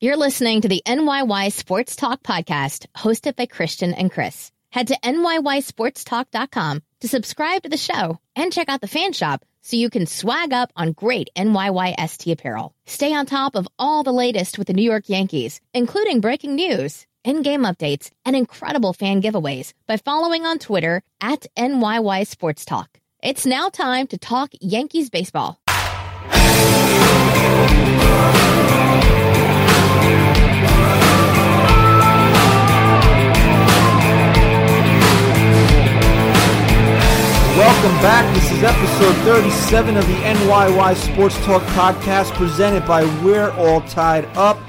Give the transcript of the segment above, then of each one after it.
You're listening to the NYY Sports Talk podcast hosted by Christian and Chris. Head to NYYSportsTalk.com to subscribe to the show and check out the fan shop so you can swag up on great NYYST apparel. Stay on top of all the latest with the New York Yankees, including breaking news, in-game updates, and incredible fan giveaways by following on Twitter at NYY Sports Talk. It's now time to talk Yankees baseball. Welcome back. This is episode 37 of the NYY Sports Talk podcast presented by We're All Tied Up.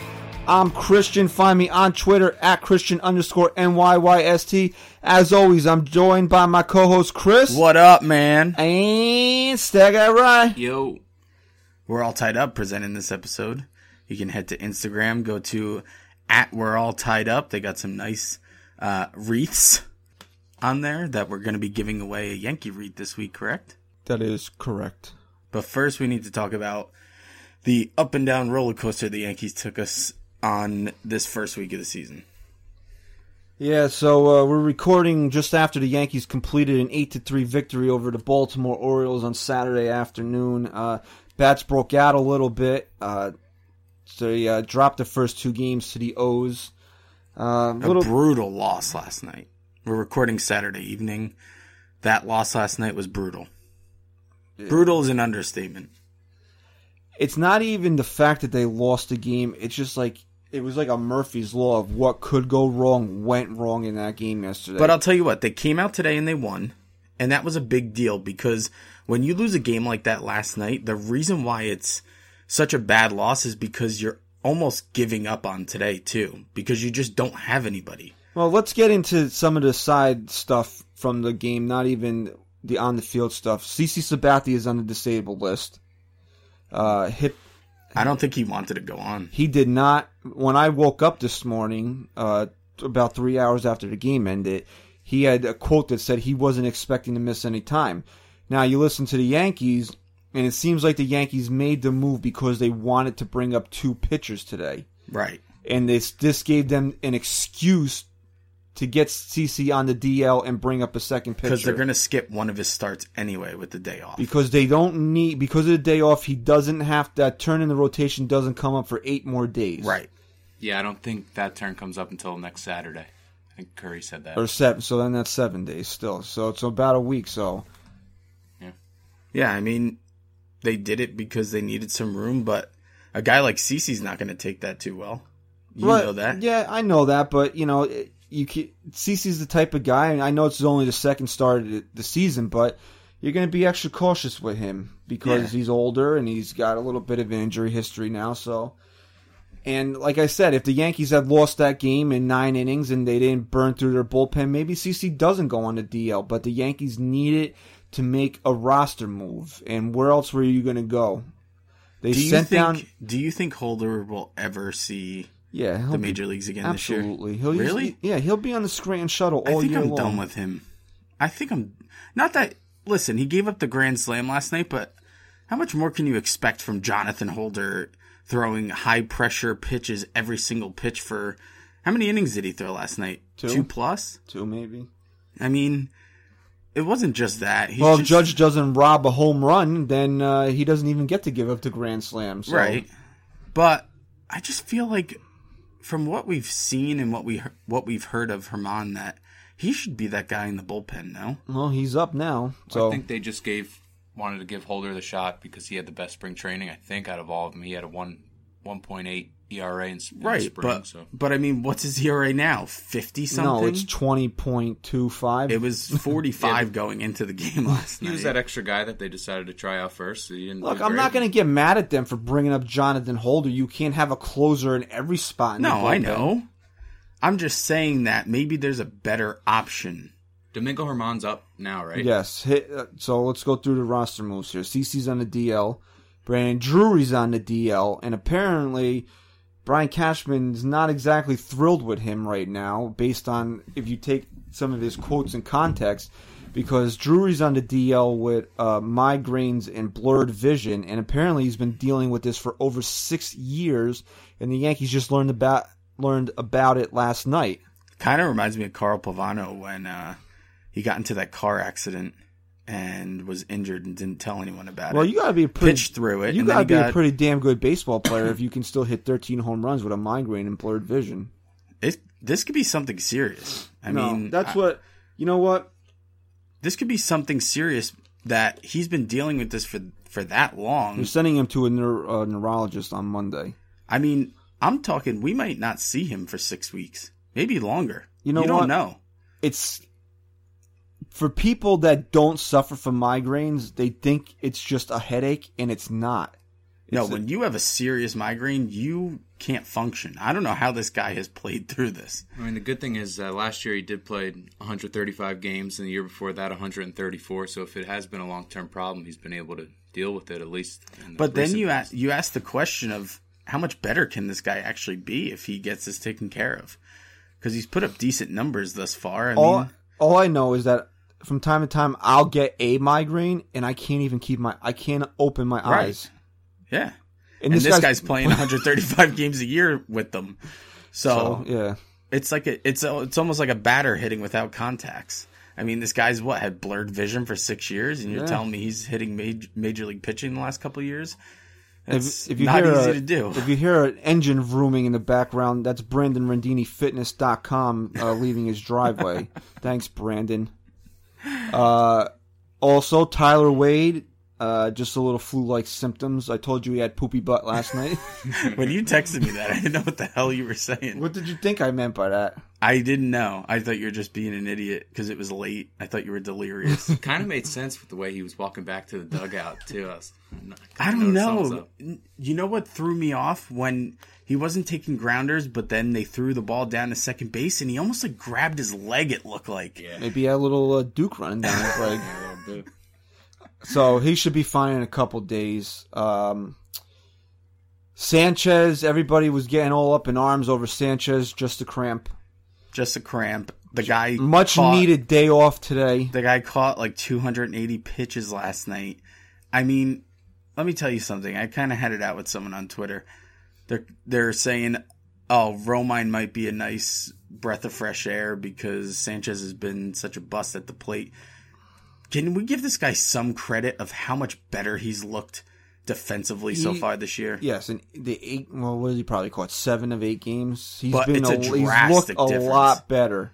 I'm Christian. Find me on Twitter at Christian underscore NYYST. As always, I'm joined by my co-host Chris. What up, man? And Stag Eye Rye. Yo. We're all tied up presenting this episode. You can head to Instagram, go to at We're All Tied Up. They got some nice uh, wreaths on there that we're going to be giving away a Yankee wreath this week, correct? That is correct. But first, we need to talk about the up and down roller coaster the Yankees took us on this first week of the season. Yeah, so uh, we're recording just after the Yankees completed an eight to three victory over the Baltimore Orioles on Saturday afternoon. Uh, bats broke out a little bit. Uh, so they uh, dropped the first two games to the O's. Uh, A little, brutal loss last night. We're recording Saturday evening. That loss last night was brutal. Brutal is an understatement. it's not even the fact that they lost the game. It's just like it was like a Murphy's law of what could go wrong went wrong in that game yesterday. But I'll tell you what, they came out today and they won. And that was a big deal because when you lose a game like that last night, the reason why it's such a bad loss is because you're almost giving up on today too, because you just don't have anybody. Well, let's get into some of the side stuff from the game, not even the on the field stuff. CC Sabathia is on the disabled list. Uh, hip, I don't think he wanted to go on. he did not. When I woke up this morning, uh, about three hours after the game ended, he had a quote that said he wasn't expecting to miss any time. Now you listen to the Yankees, and it seems like the Yankees made the move because they wanted to bring up two pitchers today. Right. and this this gave them an excuse to get CC on the DL and bring up a second pitcher Because they're going to skip one of his starts anyway with the day off. because they don't need because of the day off. He doesn't have that turn in the rotation doesn't come up for eight more days, Right. Yeah, I don't think that turn comes up until next Saturday. I think Curry said that. Or seven. So then that's seven days still. So it's about a week. So Yeah, Yeah, I mean, they did it because they needed some room, but a guy like CC's not going to take that too well. You But- know that. Yeah, I know that, but you know, it- you can, CC's the type of guy, and I know it's only the second start of the- season, but you're going to be extra cautious with him because Yeah. he's older and he's got a little bit of injury history now. So, and like I said, if the Yankees had lost that game in nine innings and they didn't burn through their bullpen, maybe CC doesn't go on the DL. But the Yankees need it to make a roster move, and where else were you going to go? They Do you sent think? down. Do you think Holder will ever see Yeah, he'll the be- major leagues again Absolutely. this He'll year? use- really? yeah, he'll be on the Scranton shuttle all I think year I'm long. done with him. I think I'm not that. Listen, he gave up the grand slam last night, but how much more can you expect from Jonathan Holder throwing high pressure pitches every single pitch for? How many innings did he throw last night? Two. plus. Two maybe. I mean, it wasn't just that. He's well, if just- Judge doesn't rob a home run, then uh, he doesn't even get to give up the grand slam. So. right? But I just feel like, from what we've seen and what we what we've heard of Germán, that he should be that guy in the bullpen now. Well, he's up now. So I think they just gave wanted to give Holder the shot because he had the best spring training. I think out of all of them, he had a one one point eight ERA in, s- in the Right, spring. but so but I mean, what's his ERA now? Fifty something. no, it's twenty point two five. It was 45 going into the game last he night. was that extra guy that they decided to try out first. So he didn't Look, I'm not going to get mad at them for bringing up Jonathan Holder. You can't have a closer in every spot. In the no, I know. I'm just saying that maybe there's a better option. Domingo Germán's up now, right? Yes. Hit, uh, so let's go through the roster moves here. CC's on the DL. Brandon Drury's on the DL. And apparently, Brian Cashman's not exactly thrilled with him right now, based on if you take some of his quotes in context. because Drury's on the DL with uh, migraines and blurred vision, and apparently he's been dealing with this for over six years, and the Yankees just learned about learned about it last night. Kind of reminds me of Carl Pavano when uh, he got into that car accident and was injured and didn't tell anyone about Well, it. Well, you got to be pretty Pitched through it. you gotta be got, a pretty damn good baseball player if you can still hit 13 home runs with a migraine and blurred vision. it, this could be something serious. I mean, that's I- what you know. What this could be something serious that he's been dealing with this for for that long. they're sending him to a neur- uh, neurologist on Monday. I mean, I'm talking. We might not see him for six weeks, maybe longer. You know you don't know. it's for people that don't suffer from migraines, they think it's just a headache, and it's not. No, a- when you have a serious migraine, you can't function. I don't know how this guy has played through this. I mean, the good thing is uh, last year he did play 135 games, and the year before that 134. So if it has been a long term problem, he's been able to deal with it at least. the But then you past. ask you ask the question of how much better can this guy actually be if he gets this taken care of? Because he's put up decent numbers thus far. I all mean, all I know is that from time to time I'll get a migraine, and I can't even keep my I can't open my Right. eyes. yeah. And, And this, guy's, playing 135 games a year with them. So yeah, it's like a, it's a, it's almost like a batter hitting without contacts. I mean, this guy's what had blurred vision for six years, and you're Yeah. telling me he's hitting major, major league pitching the last couple of years. if, if you not hear easy a, to do. if you hear an engine vrooming in the background, that's Brandon Randini Fitness.com uh, leaving his driveway. Thanks, Brandon. Uh, also, Tyler Wade, uh, just a little flu-like symptoms. I told you he had poopy butt last night. when you texted me that, I didn't know what the hell you were saying. what did you think I meant by that? I didn't know. I thought you were just being an idiot because it was late. I thought you were delirious. kind of made sense with the way he was walking back to the dugout too. I, I don't noticed something was know. You know what threw me off when he wasn't taking grounders, but then they threw the ball down to second base, and he almost like grabbed his leg. It looked like. Yeah. Maybe a little uh, Duke running down his leg. Yeah, a little bit. So he should be fine in a couple days. Um, Sanchez, everybody was getting all up in arms over Sanchez, just a cramp. Just a cramp. The guy Much caught- needed day off today. The guy caught like 280 pitches last night. I mean, let me tell you something. I kind of had it out with someone on Twitter. They're they're saying, "Oh, Romine might be a nice breath of fresh air because Sanchez has been such a bust at the plate." Can we give this guy some credit of how much better he's looked defensively so He- far this year? Yes, and the eight. Well, what did he probably caught? Seven of eight games. He's But been it's a he's looked drastic a lot better.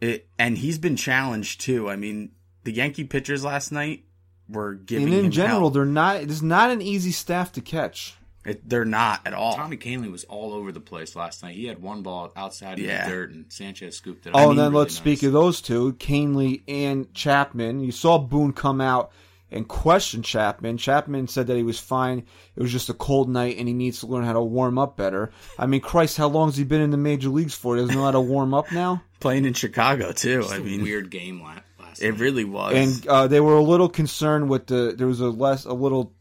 It, and he's been challenged too. I mean, the Yankee pitchers last night were giving And in him general, hell. they're not. It's not an easy staff to catch. It, they're not at all. Tommy Kahnle was all over the place last night. He had one ball outside in Yeah. the dirt, and Sanchez scooped it. Oh, up. and then Really let's nice. speak of those two, Kahnle and Chapman. You saw Boone come out and questioned Chapman. Chapman said that he was fine. It was just a cold night and he needs to learn how to warm up better. I mean, Christ, how long has he been in the major leagues for? He doesn't know how to warm up now? Playing in Chicago too. Just I a mean, weird game la- last it night. really was. And uh, they were a little concerned with the. There was a less, a little.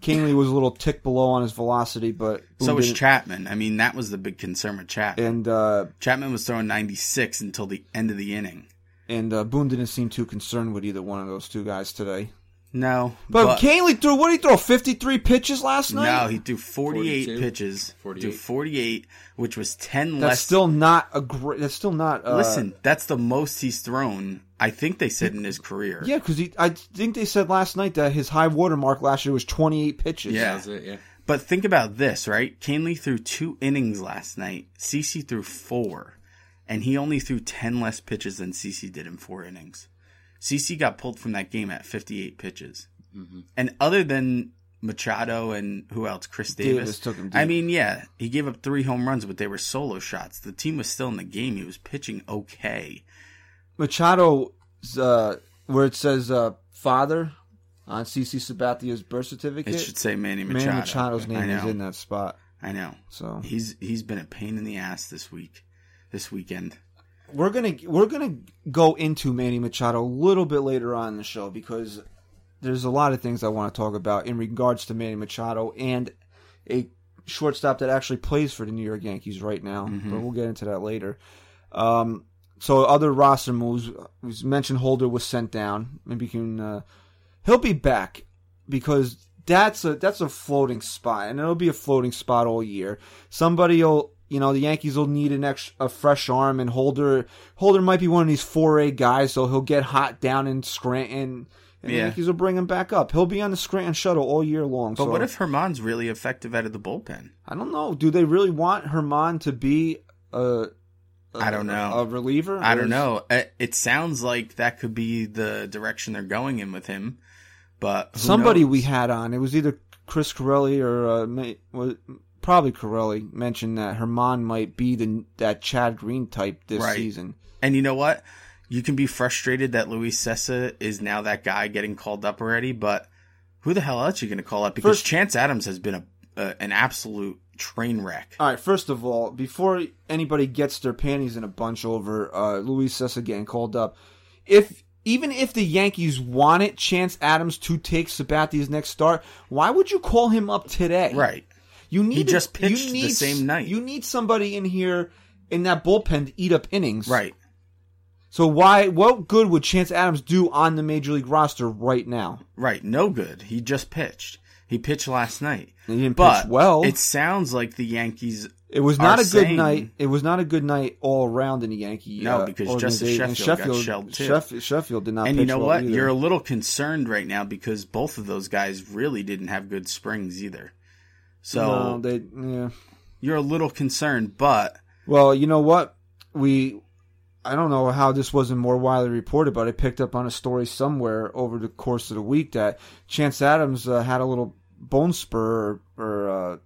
Kahnle was a little tick below on his velocity, but Boone so was didn't- Chapman. I mean, that was the big concern with Chapman. and uh, Chapman was throwing 96 until the end of the inning. and uh, Boone didn't seem too concerned with either one of those two guys today. No, But, Kahnle threw what did he throw? Fifty three pitches last night. no, he threw 48 pitches. Forty eight. Forty eight, which was 10 That's less. still not a great. That's still not. Uh, Listen, that's the most he's thrown. I think they said in his career. Yeah, because I think they said last night that his high water mark last year was 28 pitches. Yeah. That it, yeah. But think about this, right? Kahnle threw two innings last night. CC threw four, and he only threw ten less pitches than CC did in four innings. CC got pulled from that game at 58 pitches. And other than Machado and who else? Chris Davis. Davis took him I mean, yeah, he gave up three home runs, but they were solo shots. The team was still in the game. He was pitching okay. Machado, uh, where it says uh, father on CC Sabathia's birth certificate, It should say Manny Machado. Manny Machado's name is in that spot. I know. So He's he's been a pain in the ass this week, this weekend. We're gonna we're gonna go into Manny Machado a little bit later on in the show because there's a lot of things I want to talk about in regards to Manny Machado and a shortstop that actually plays for the New York Yankees right now. But we'll get into that later. Um, so other roster moves. We mentioned Holder was sent down. Maybe you can. Uh, he'll be back because that's a that's a floating spot, and it'll be a floating spot all year. Somebody will. You know the Yankees will need an extra, a fresh arm, and Holder Holder might be one of these four A guys, so he'll get hot down in Scranton, and the Yankees will bring him back up. He'll be on the Scranton shuttle all year long. But so what if Germán's really effective out of the bullpen? I don't know? Do they really want Germán to be a? a I don't know. A reliever? I don't is- know. It, it sounds like that could be the direction they're going in with him. But Somebody knows? we had on it was either Chris Corelli or uh, may, was probably Corelli mentioned that Germán might be the that Chad Green type this Right. season. And you know what? You can be frustrated that Luis Cessa is now that guy getting called up already, but who the hell else are you going to call up? Because First- Chance Adams has been a, a an absolute train wreck. All right, first of all, before anybody gets their panties in a bunch over uh, Luis Cessa getting called up, if even if the Yankees wanted Chance Adams to take Sabathia's next start, why would you call him up today? Right. You need He just you pitched the same night. You need somebody in here in that bullpen to eat up innings. Right. So why? What good would Chance Adams do on the major league roster right now? Right. No good. He just pitched. He pitched last night. He didn't But pitch well. it sounds like the Yankees It was not a good saying- night. It was not a good night all around in the Yankee. No, uh, because Justice organization. And Sheffield got shelled, too. Sheff- Sheffield did not. and you know well what? either. You're a little concerned right now because both of those guys really didn't have good springs either. So No, they, yeah. you're a little concerned, but Well, you know what? We, I don't know how this wasn't more widely reported, but I picked up on a story somewhere over the course of the week that Chance Adams uh, had a little bone spur or, or uh,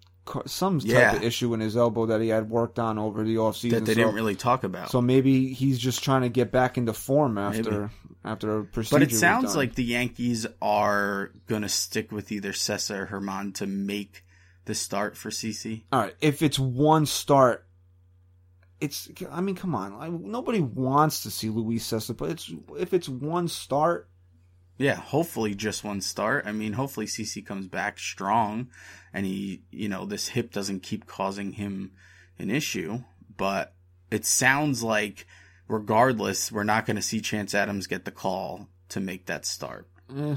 some type Yeah. of issue in his elbow that he had worked on over the offseason. that they so, didn't really talk about. So maybe he's just trying to get back into form after after a procedure. but it sounds like the Yankees are going to stick with either Cessa or Germán to make the start for CC. all right. If it's one start, it's. I mean, come on. Like, nobody wants to see Luis Cessa, but it's if it's one start. Yeah, hopefully just one start. I mean, hopefully CC comes back strong and he, you know, this hip doesn't keep causing him an issue. But it sounds like, regardless, we're not going to see Chance Adams get the call to make that start. Eh,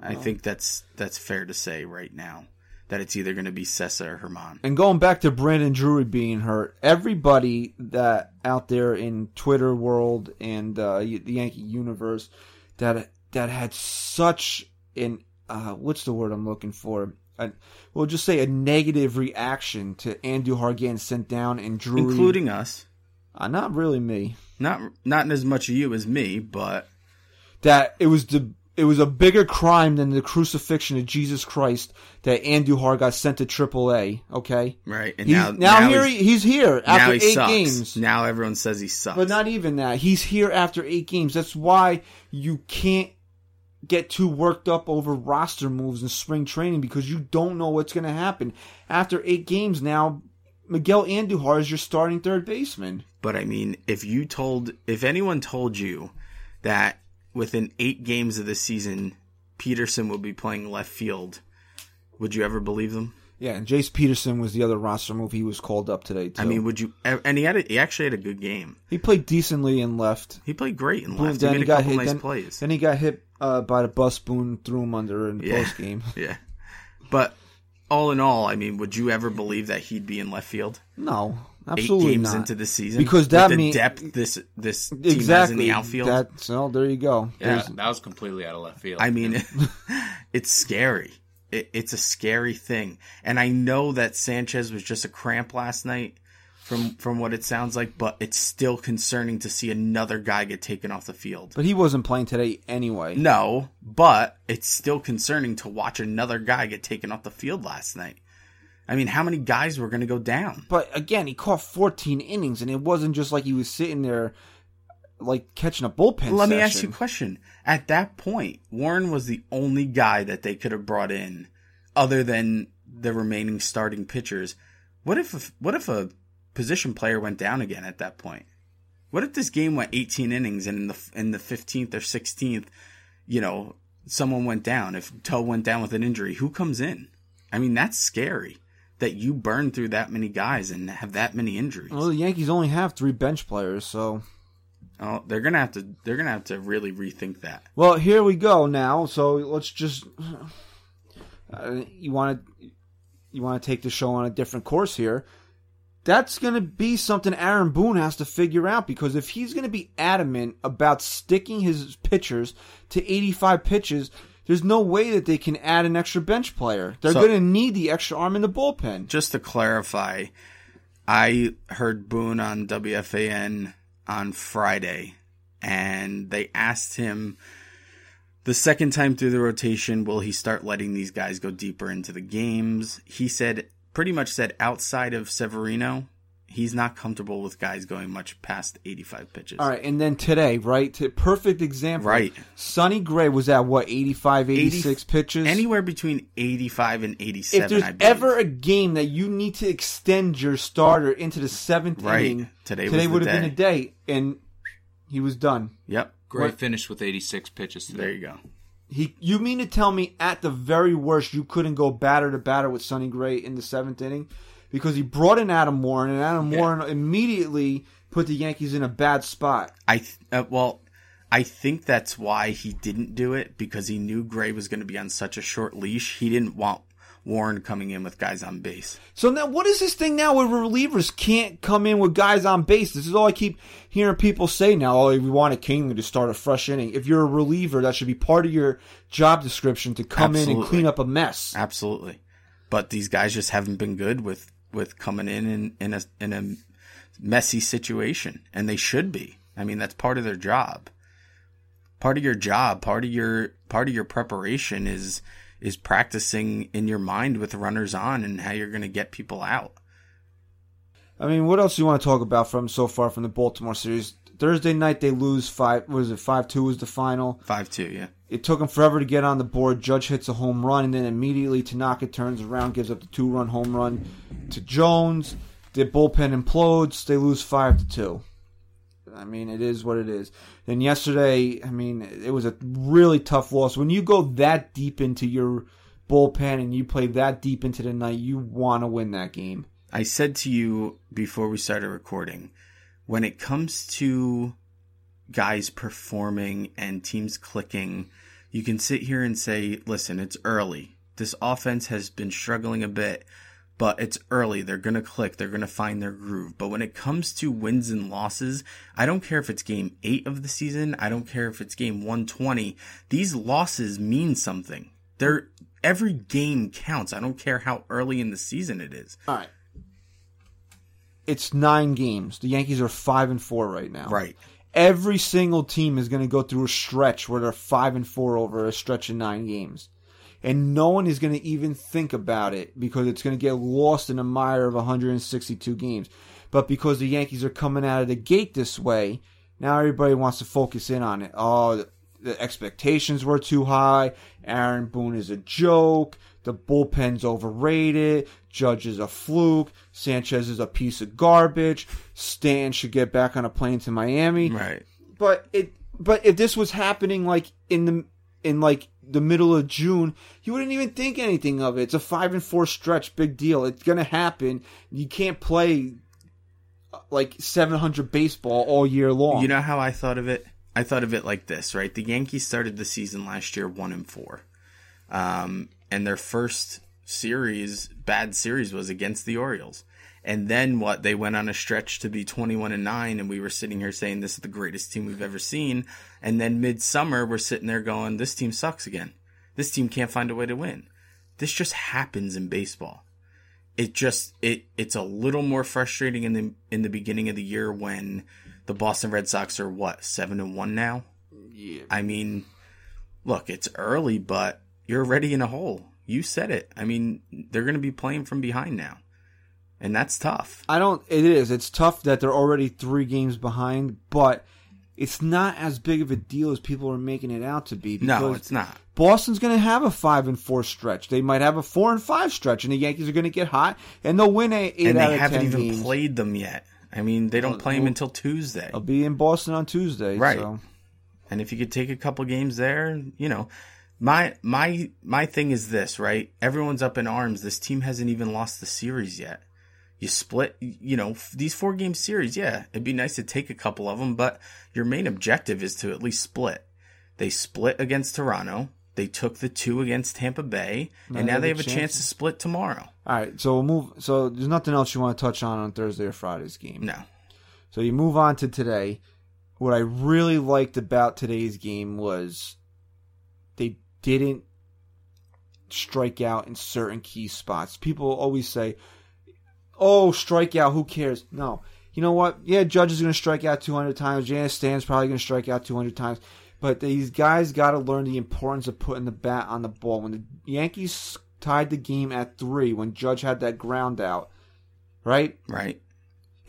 I think that's that's fair to say right now that it's either going to be Cessa or Germán. And going back to Brandon Drury being hurt, everybody that out there in Twitter world and uh, the Yankee universe that that had such an uh, what's the word I'm looking for? A, we'll just say a negative reaction to Andrew Hargan sent down and Drury, Including us. uh, not really me. Not not as much of you as me, but That it was the it was a bigger crime than the crucifixion of Jesus Christ that Andujar got sent to AAA. Okay, right. And he's, now now, now here he's- he's here now after he eight sucks. games. Now everyone says he sucks. But not even that. He's here after eight games. That's why you can't get too worked up over roster moves in spring training because you don't know what's going to happen. After eight games now, Miguel Andujar is your starting third baseman. But I mean, if you told, if anyone told you that within eight games of the season, Peterson would be playing left field, would you ever believe them? Yeah, and Jace Peterson was the other roster move. He was called up today too. I mean, would you? And he had, a, he actually had a good game. he played decently in left. He played great in Boone- left. He made a got couple hit. nice then, plays. then he got hit uh, by the bus. Boone threw him under in the Yeah. post game. yeah, but all in all, I mean, would you ever believe that he'd be in left field No, eight absolutely games not. into the season? Because With that the mean- depth this this team exactly has in the outfield. That's well, there you go. Yeah, There's- that was completely out of left field. I mean, it's scary. It, it's a scary thing, and I know that Sanchez was just a cramp last night, from from what it sounds like. But it's still concerning to see another guy get taken off the field. but he wasn't playing today anyway. No, but it's still concerning to watch another guy get taken off the field last night. I mean, how many guys were going to go down? But again, he caught 14 innings, and it wasn't just like he was sitting there like catching a bullpen. Let me ask you a question. At that point, Warren was the only guy that they could have brought in, other than the remaining starting pitchers. What if what if a position player went down again at that point? What if this game went 18 innings and in the in the 15th or 16th, you know, someone went down? If Toe went down with an injury, who comes in? I mean, that's scary. That you burn through that many guys and have that many injuries. Well, the Yankees only have three bench players, so Oh, they're gonna have to. They're gonna have to really rethink that. Well, here we go now. So let's just. Uh, you want to you want to take the show on a different course here. That's going to be something Aaron Boone has to figure out because if he's going to be adamant about sticking his pitchers to 85 pitches, there's no way that they can add an extra bench player. They're So- going to need the extra arm in the bullpen. Just to clarify, I heard Boone on WFAN on Friday, and they asked him the second time through the rotation, will he start letting these guys go deeper into the games? He said, pretty much said, outside of Severino, he's not comfortable with guys going much past 85 pitches. All right, and then today, right? To, perfect example. Right. Sonny Gray was at what, 85, 86 pitches? Anywhere between 85 and 87, if there's I believe. ever a game that you need to extend your starter into the seventh Right. inning, Today today would have been a day, and he was done. Yep. Gray What- finished with 86 pitches today. There you go. He, you mean to tell me at the very worst you couldn't go batter to batter with Sonny Gray in the seventh inning because he brought in Adam Warren and Adam Yeah. Warren immediately put the Yankees in a bad spot. I th- uh, well, I think that's why he didn't do it because he knew Gray was going to be on such a short leash. He didn't want Warren coming in with guys on base. So now, what is this thing now where relievers can't come in with guys on base? This is all I keep hearing people say now. Oh, we want a Kahnle to start a fresh inning. If you're a reliever, that should be part of your job description to come in and clean up a mess. Absolutely, but these guys just haven't been good with with coming in in, in a in a messy situation, and they should be. I mean, that's part of their job. Part of your job, part of your part of your preparation is is practicing in your mind with runners on and how you're going to get people out. I mean, what else do you want to talk about from so far from the Baltimore series? Thursday night they lose five. What was it? Five two was the final. Five two, yeah. It took him forever to get on the board. Judge hits a home run, and then immediately Tanaka turns around, gives up the two run home run to Jones. The bullpen implodes. They lose five to two. I mean, it is what it is. And yesterday, I mean, it was a really tough loss. When you go that deep into your bullpen and you play that deep into the night, you want to win that game. I said to you before we started recording, when it comes to guys performing and teams clicking, you can sit here and say, listen, it's early. This offense has been struggling a bit, but it's early. They're going to click. They're going to find their groove. But when it comes to wins and losses, I don't care if it's game eight of the season. I don't care if it's game 120. These losses mean something. They're, every game counts. I don't care how early in the season it is. All right. It's nine games. The Yankees are five and four right now. Right. Every single team is going to go through a stretch where they're five and four over a stretch of nine games, and no one is going to even think about it because it's going to get lost in a mire of 162 games. But because the Yankees are coming out of the gate this way, now everybody wants to focus in on it. Oh, the- the expectations were too high. Aaron Boone is a joke. The bullpen's overrated. Judge is a fluke. Sanchez is a piece of garbage. Stan should get back on a plane to Miami Right. but it but if this was happening like in the in like the middle of June, you wouldn't even think anything of it. It's a five and four stretch, big deal. It's gonna happen. You can't play like seven hundred baseball all year long. You know how I thought of it? I thought of it like this, right? The Yankees started the season last year one and four, um, and their first series, bad series, was against the Orioles. And then what? They went on a stretch to be twenty-one and nine, and we were sitting here saying this is the greatest team we've ever seen. And then midsummer, we're sitting there going, "This team sucks again. This team can't find a way to win." This just happens in baseball it just it it's a little more frustrating in the in the beginning of the year when the Boston Red Sox are what seven and one now. Yeah. I mean, look, it's early, but you're already in a hole. You said it. I mean, they're going to be playing from behind now, and that's tough. I don't. It is. It's tough that they're already three games behind, but it's not as big of a deal as people are making it out to be. No, it's not. Boston's going to have a five and four stretch. They might have a four and five stretch, and the Yankees are going to get hot, and they'll win eight, eight And out they haven't even games. played them yet. I mean, they don't play them until Tuesday. I'll be in Boston on Tuesday. Right. So. And if you could take a couple games there, you know, my my my thing is this, right? Everyone's up in arms. This team hasn't even lost the series yet. You split, you know, these four game series. Yeah, it'd be nice to take a couple of them, but your main objective is to at least split. They split against Toronto. They took the two against Tampa Bay, and now they have a chance to split tomorrow. All right, so we'll move. So there's nothing else you want to touch on on Thursday or Friday's game. No. So you move on to today. What I really liked about today's game was they didn't strike out in certain key spots. People always say, "Oh, strike out, who cares?" No. You know what? Yeah, Judge is going to strike out 200 times. Janice Stan's probably going to strike out 200 times. But these guys got to learn the importance of putting the bat on the ball. When the Yankees tied the game at three, when Judge had that ground out, right? Right.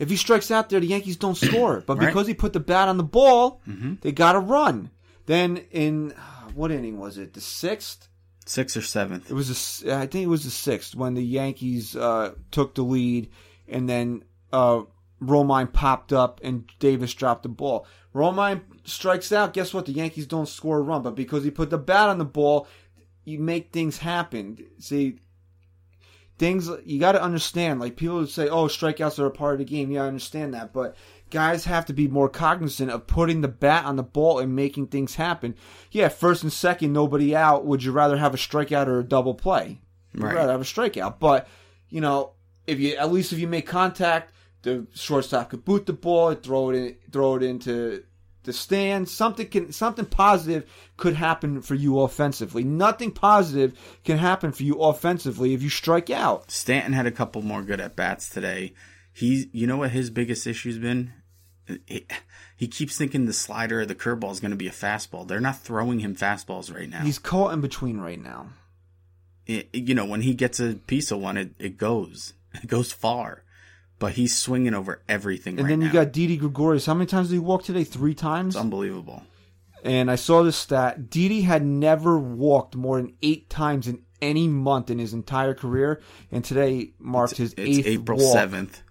If he strikes out there, the Yankees don't score. But Right. because he put the bat on the ball, Mm-hmm. they got to run. Then in what inning was it? The sixth. Sixth or seventh. It was a I think it was the sixth when the Yankees uh, took the lead, and then uh, Romine popped up and Davis dropped the ball. Romine strikes out. Guess what? The Yankees don't score a run, but because he put the bat on the ball, you make things happen. See, things you got to understand. Like people would say, "Oh, strikeouts are a part of the game." Yeah, I understand that, but guys have to be more cognizant of putting the bat on the ball and making things happen. Yeah, first and second, nobody out. Would you rather have a strikeout or a double play? You'd Right. rather have a strikeout, but you know, if you at least if you make contact, the shortstop could boot the ball, throw it in, throw it into the stand. Something can something positive could happen for you offensively. Nothing positive can happen for you offensively if you strike out. Stanton had a couple more good at bats today. He's, you know what his biggest issue's been? He, he keeps thinking the slider or the curveball is going to be a fastball. They're not throwing him fastballs right now. He's caught in between right now. It- you know, when he gets a piece of one, it, it goes. It goes far. But he's swinging over everything And right then you now. got Didi Gregorius. How many times did he walk today? Three times. it's unbelievable. and I saw this stat. Didi had never walked more than eight times in any month in his entire career, and today marked his It's eighth April walk. seventh.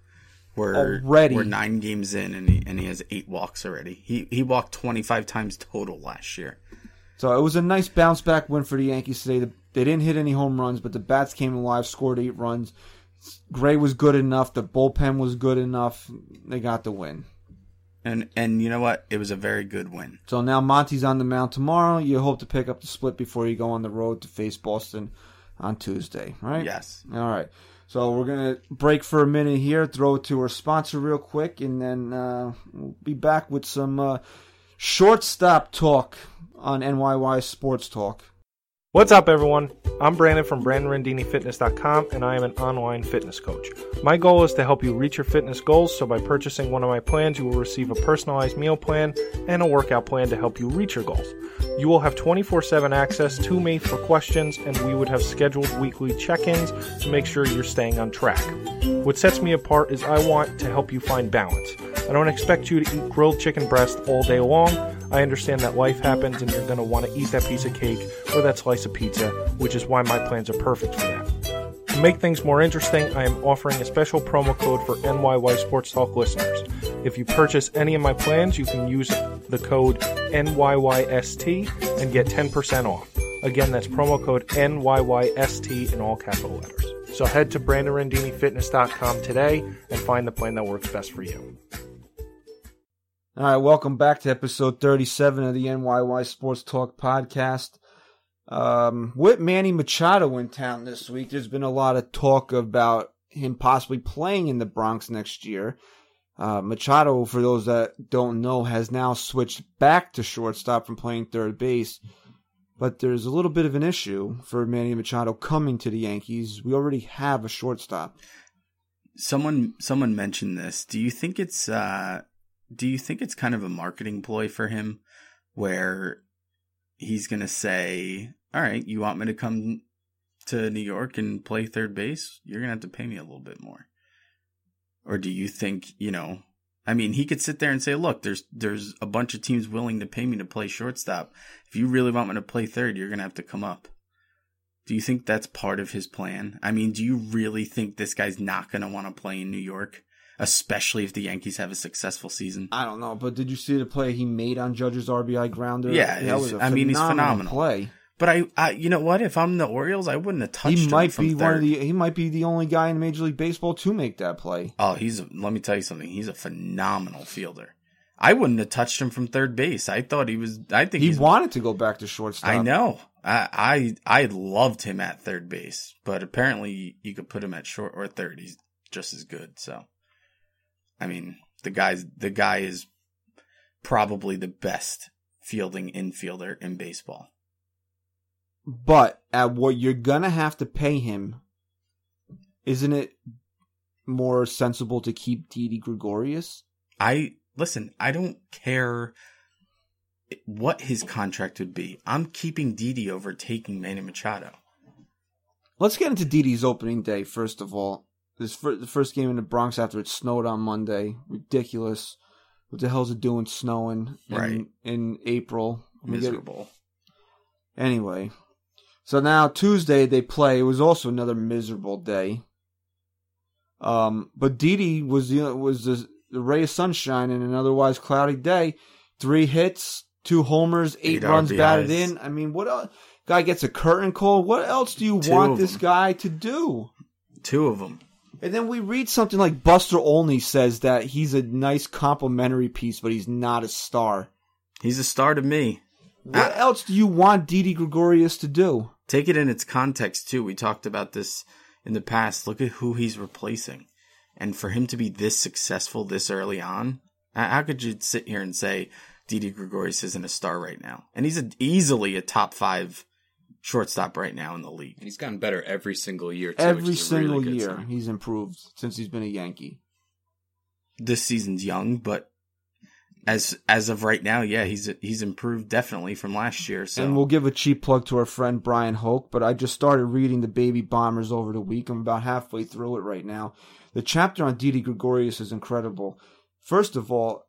We're Already. we're nine games in, and he and he has eight walks already. He he walked twenty five times total last year. So it was a nice bounce back win for the Yankees today. The- They didn't hit any home runs, but the bats came alive, scored eight runs. Gray was good enough. The bullpen was good enough. They got the win. And and you know what? It was a very good win. So now Monty's on the mound tomorrow. You hope to pick up the split before you go on the road to face Boston on Tuesday, right? Yes. All right. So we're gonna break for a minute here, throw it to our sponsor real quick, and then uh, we'll be back with some uh, shortstop talk on NYY Sports Talk. What's up, everyone? I'm Brandon from BrandonRandiniFitness.com, and I am an online fitness coach. My goal is to help you reach your fitness goals, so by purchasing one of my plans, you will receive a personalized meal plan and a workout plan to help you reach your goals. You will have 24 7 access to me for questions, and we would have scheduled weekly check ins to make sure you're staying on track. What sets me apart is I want to help you find balance. I don't expect you to eat grilled chicken breast all day long. I understand that life happens and you're going to want to eat that piece of cake or that slice of pizza, which is why my plans are perfect for that. To make things more interesting, I am offering a special promo code for NYY Sports Talk listeners. If you purchase any of my plans, you can use the code NYYST and get 10% off. Again, that's promo code NYYST in all capital letters. So head to BrandonRandiniFitness.com today and find the plan that works best for you. All right, welcome back to episode 37 of the NYY Sports Talk podcast. Um, with Manny Machado in town this week, there's been a lot of talk about him possibly playing in the Bronx next year. Uh, Machado, for those that don't know, has now switched back to shortstop from playing third base. But there's a little bit of an issue for Manny Machado coming to the Yankees. We already have a shortstop. Someone someone mentioned this. Do you think it's uh do you think it's kind of a marketing ploy for him where he's going to say, "All right, you want me to come to New York and play third base? You're going to have to pay me a little bit more." Or do you think, you know, I mean, he could sit there and say, "Look, there's there's a bunch of teams willing to pay me to play shortstop. If you really want me to play third, you're going to have to come up." Do you think that's part of his plan? I mean, do you really think this guy's not going to want to play in New York, especially if the Yankees have a successful season? I don't know, but did you see the play he made on Judge's RBI grounder? Yeah, that was a I mean, he's phenomenal play. But I, I, you know what? If I'm the Orioles, I wouldn't have touched He him might from be third. one of the. He might be the only guy in Major League Baseball to make that play. Oh, he's. A, let me tell you something. He's a phenomenal fielder. I wouldn't have touched him from third base. I thought he was. I think He wanted to go back to shortstop. I know. I, I I loved him at third base, but apparently you could put him at short or third. He's just as good. So, I mean, the guy's the guy is probably the best fielding infielder in baseball. But at what you're gonna have to pay him, isn't it more sensible to keep Didi Gregorius? I listen. I don't care what his contract would be. I'm keeping Didi over taking Manny Machado. Let's get into Didi's opening day first of all. This fir- the first game in the Bronx after it snowed on Monday. Ridiculous. What the hell's it doing snowing in, Right. in April? Miserable. Anyway, so now Tuesday they play. It was also another miserable day. Um, but Didi was the was the, the ray of sunshine in an otherwise cloudy day. Three hits, two homers, eight, Eight runs RBIs. batted in. I mean, what else? Guy gets a curtain call. What else do you Two want this guy to do? Two of them. And then we read something like Buster Olney says that he's a nice complimentary piece, but he's not a star. He's a star to me. What Ah. else do you want Didi Gregorius to do? Take it in its context too. We talked about this in the past. Look at who he's replacing, and for him to be this successful this early on, how could you sit here and say Didi Gregorius isn't a star right now? And he's a, easily a top five shortstop right now in the league. And he's gotten better every single year. Too, Every a really single year, sign. he's improved since he's been a Yankee. This season's young, but as as of right now, yeah, he's he's improved definitely from last year. So And we'll give a cheap plug to our friend Bryan Hoch, but I just started reading the Baby Bombers over the week. I'm about halfway through it right now. The chapter on Didi Gregorius is incredible. First of all,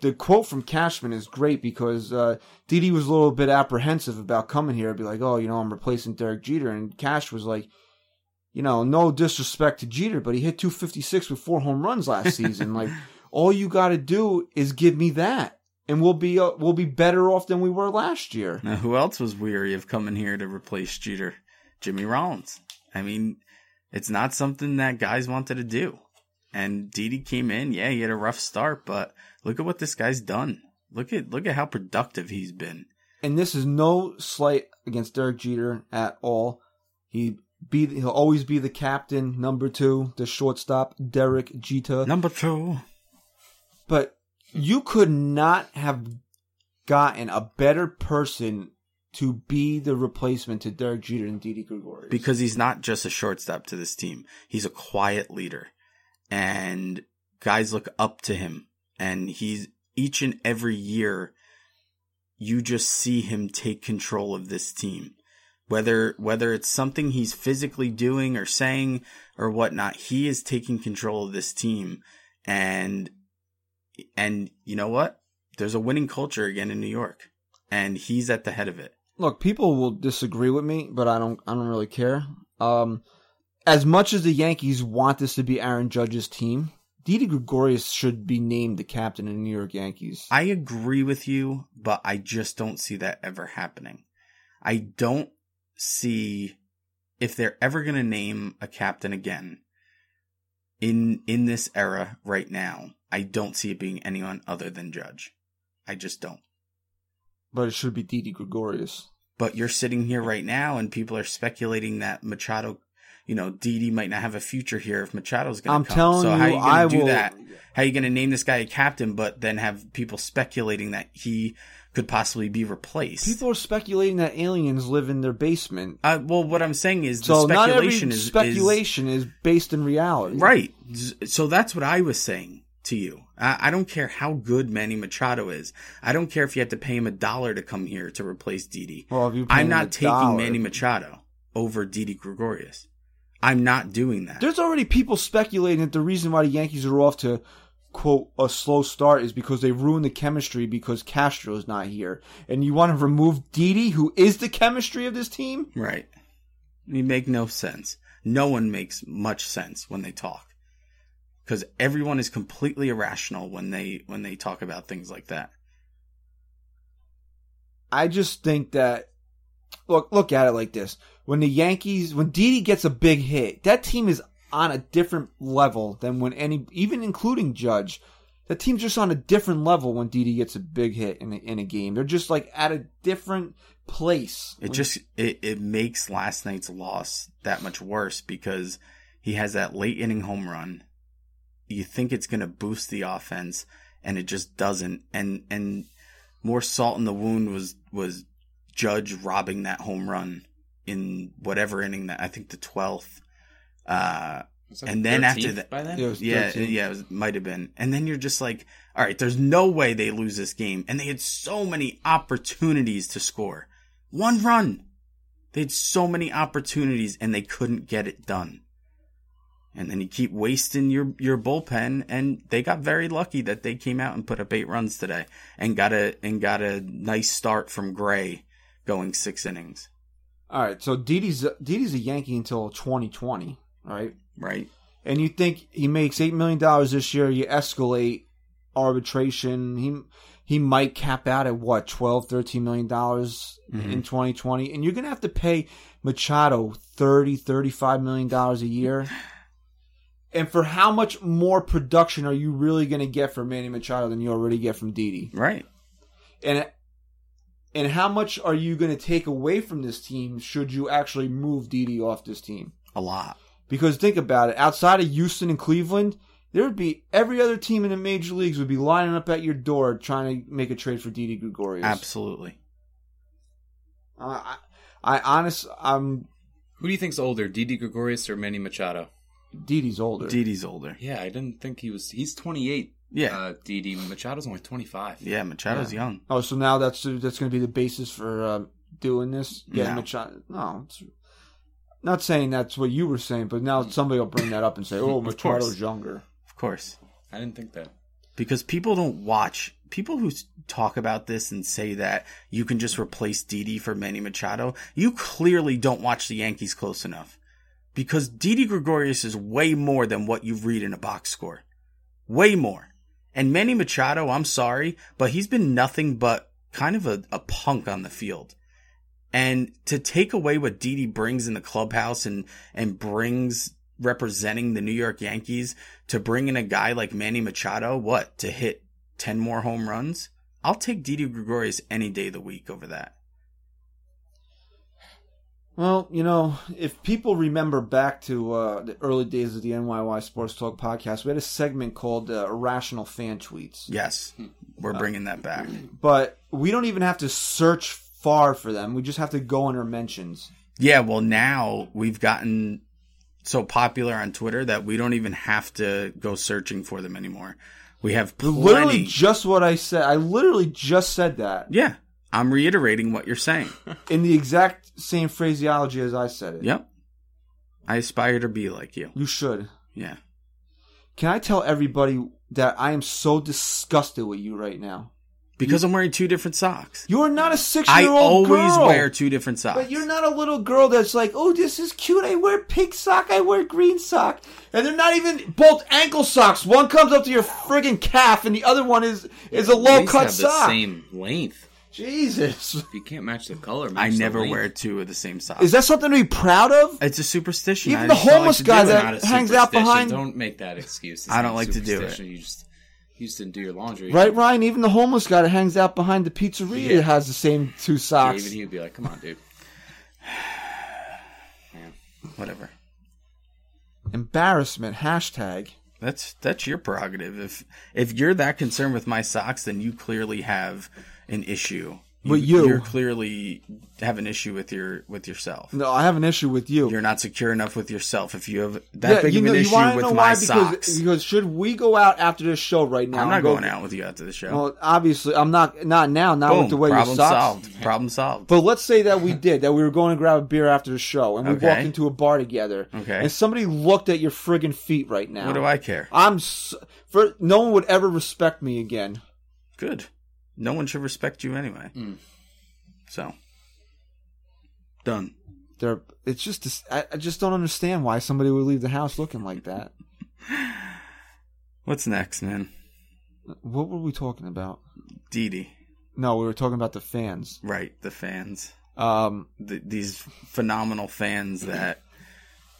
the quote from Cashman is great because uh, Didi was a little bit apprehensive about coming here. I'd Be like, oh, you know, I'm replacing Derek Jeter, and Cash was like, you know, no disrespect to Jeter, but he hit 256 with four home runs last season. like, all you got to do is give me that, and we'll be uh, we'll be better off than we were last year. Now, who else was weary of coming here to replace Jeter? Jimmy Rollins. I mean, it's not something that guys wanted to do. And Didi came in. Yeah, he had a rough start, but look at what this guy's done. Look at look at how productive he's been. and this is no slight against Derek Jeter at all. He be he'll always be the captain, number two, the shortstop, Derek Jeter. Number two. But you could not have gotten a better person to be the replacement to Derek Jeter and Didi Gregorius. Because he's not just a shortstop to this team. He's a quiet leader. And guys look up to him. And he's each and every year you just see him take control of this team. Whether whether it's something he's physically doing or saying or whatnot, he is taking control of this team. And and you know what? There's a winning culture again in New York. And he's at the head of it. look, people will disagree with me, but I don't I don't really care. Um as much as the Yankees want this to be Aaron Judge's team, Didi Gregorius should be named the captain of the New York Yankees. I agree with you, but I just don't see that ever happening. I don't see if they're ever going to name a captain again in in this era right now. I don't see it being anyone other than Judge. I just don't. but it should be Didi Gregorius. But you're sitting here right now and people are speculating that Machado, you know, Didi might not have a future here if Machado's going to come. telling so how you, you going I to do will- that? How you going to name this guy a captain, but then have people speculating that he could possibly be replaced? People are speculating that aliens live in their basement. Uh, well, what I'm saying is So the not every speculation is, is based in reality. right. So that's what I was saying to you. I, I don't care how good Manny Machado is. I don't care if you have to pay him a dollar to come here to replace Didi. Well, if you I'm not taking dollar- Manny Machado over Didi Gregorius. I'm not doing that. There's already people speculating that the reason why the Yankees are off to quote a slow start is because they ruined the chemistry because Castro's not here. And you want to remove Didi, who is the chemistry of this team? Right. You make no sense. No one makes much sense when they talk. Because everyone is completely irrational when they when they talk about things like that. I just think that look look at it like this: when the Yankees, when Didi gets a big hit, that team is on a different level than when any, even including Judge. That team's just on a different level when Didi gets a big hit in a, in a game. They're just like at a different place. It just it, it makes last night's loss that much worse because he has that late inning home run. You think it's going to boost the offense, and it just doesn't. And and more salt in the wound was was Judge robbing that home run in whatever inning that I think the twelfth. Uh, And the then after that- by then, Yeah, it was yeah, yeah, it was, might have been. And then you're just like, all right, there's no way they lose this game. And they had so many opportunities to score. One run. They had so many opportunities and they couldn't get it done. And then you keep wasting your, your bullpen and they got very lucky that they came out and put up eight runs today and got a, and got a nice start from Gray going six innings. All right, so Didi's Didi's a Yankee until 2020, right? Right? And you think he makes eight million dollars this year? You escalate arbitration. He he might cap out at what 12 13 million dollars in mm-hmm. 2020 and you're going to have to pay Machado 30 35 million dollars a year. And for how much more production are you really going to get from Manny Machado than you already get from Didi? Right. And and how much are you going to take away from this team should you actually move Didi off this team? A lot. Because think about it, outside of Houston and Cleveland, there would be every other team in the major leagues would be lining up at your door trying to make a trade for Didi Gregorius. Absolutely. Uh, I, I honest, I'm Who do you think's older, Didi Gregorius or Manny Machado? Didi's older. Didi's older. Yeah, I didn't think he was. He's 28. Yeah. Uh, Didi Machado's only 25. Yeah, Machado's young. oh, so now that's that's going to be the basis for uh, doing this. Yeah, No. Machado. No, it's, not saying that's what you were saying, but now somebody will bring that up and say, "Oh, Of Machado's course. younger." Of course. I didn't think that. because people don't watch people who talk about this and say that you can just replace Didi for Manny Machado. You clearly don't watch the Yankees close enough because Didi Gregorius is way more than what you read in a box score, way more. And Manny Machado, I'm sorry, but he's been nothing but kind of a, a punk on the field. And to take away what Didi brings in the clubhouse and, and brings representing the New York Yankees to bring in a guy like Manny Machado, what, to hit 10 more home runs? I'll take Didi Gregorius any day of the week over that. Well, you know, if people remember back to uh, the early days of the NYY Sports Talk podcast, we had a segment called uh, Irrational Fan Tweets. Yes, we're bringing that back. But we don't even have to search far for them. We just have to go in our mentions. Yeah, well, now we've gotten so popular on Twitter that we don't even have to go searching for them anymore. We have Literally just what I said. I literally just said that Yeah, I'm reiterating what you're saying. in the exact same phraseology as I said it. Yep. I aspire to be like you. You should. Yeah. Can I tell everybody that I am so disgusted with you right now? Because I'm wearing two different socks. You are not a six year old girl. I always wear two different socks. But you're not a little girl that's like, oh, this is cute. I wear pink sock. I wear green sock. And they're not even both ankle socks. One comes up to your friggin' calf, and the other one is is a low cut have sock. the same length. Jesus, If you can't match the color, I the never length. wear two of the same socks. is that something to be proud of? it's a superstition. Even I the just don't homeless like to guy do it. that- Not a hangs out superstition. behind- Don't make that excuse. It's I don't not like to do it. superstition. You just, you just didn't do your laundry. Right, Ryan? Even the homeless guy that hangs out behind the pizzeria Yeah. has the same two Yeah, socks. even he would be like, "Come on, dude." Whatever. Embarrassment. Hashtag. That's that's your prerogative. If if you're that concerned with my socks, then you clearly have an issue. You. you clearly have an issue with your with yourself. No, I have an issue with you. You're not secure enough with yourself. If you have that big you of an you issue with know my why? Because, socks, because should we go out after this show right now? I'm not go- going out with you after the show. Well, obviously, I'm not. Not now. Not Boom. with the way your problem socks. solved. Problem solved. But let's say that we did, that we were going to grab a beer after the show, and we Okay. walked into a bar together, Okay. and somebody looked at your friggin' feet right now. what do I care? I'm s for no one would ever respect me again. Good. No one should respect you anyway. So done. They're, it's just, this- I, I just don't understand why somebody would leave the house looking like that. What's next, man? What were we talking about? Dee Dee. No, we were talking about the fans. Right, the fans. Um, th- these phenomenal fans that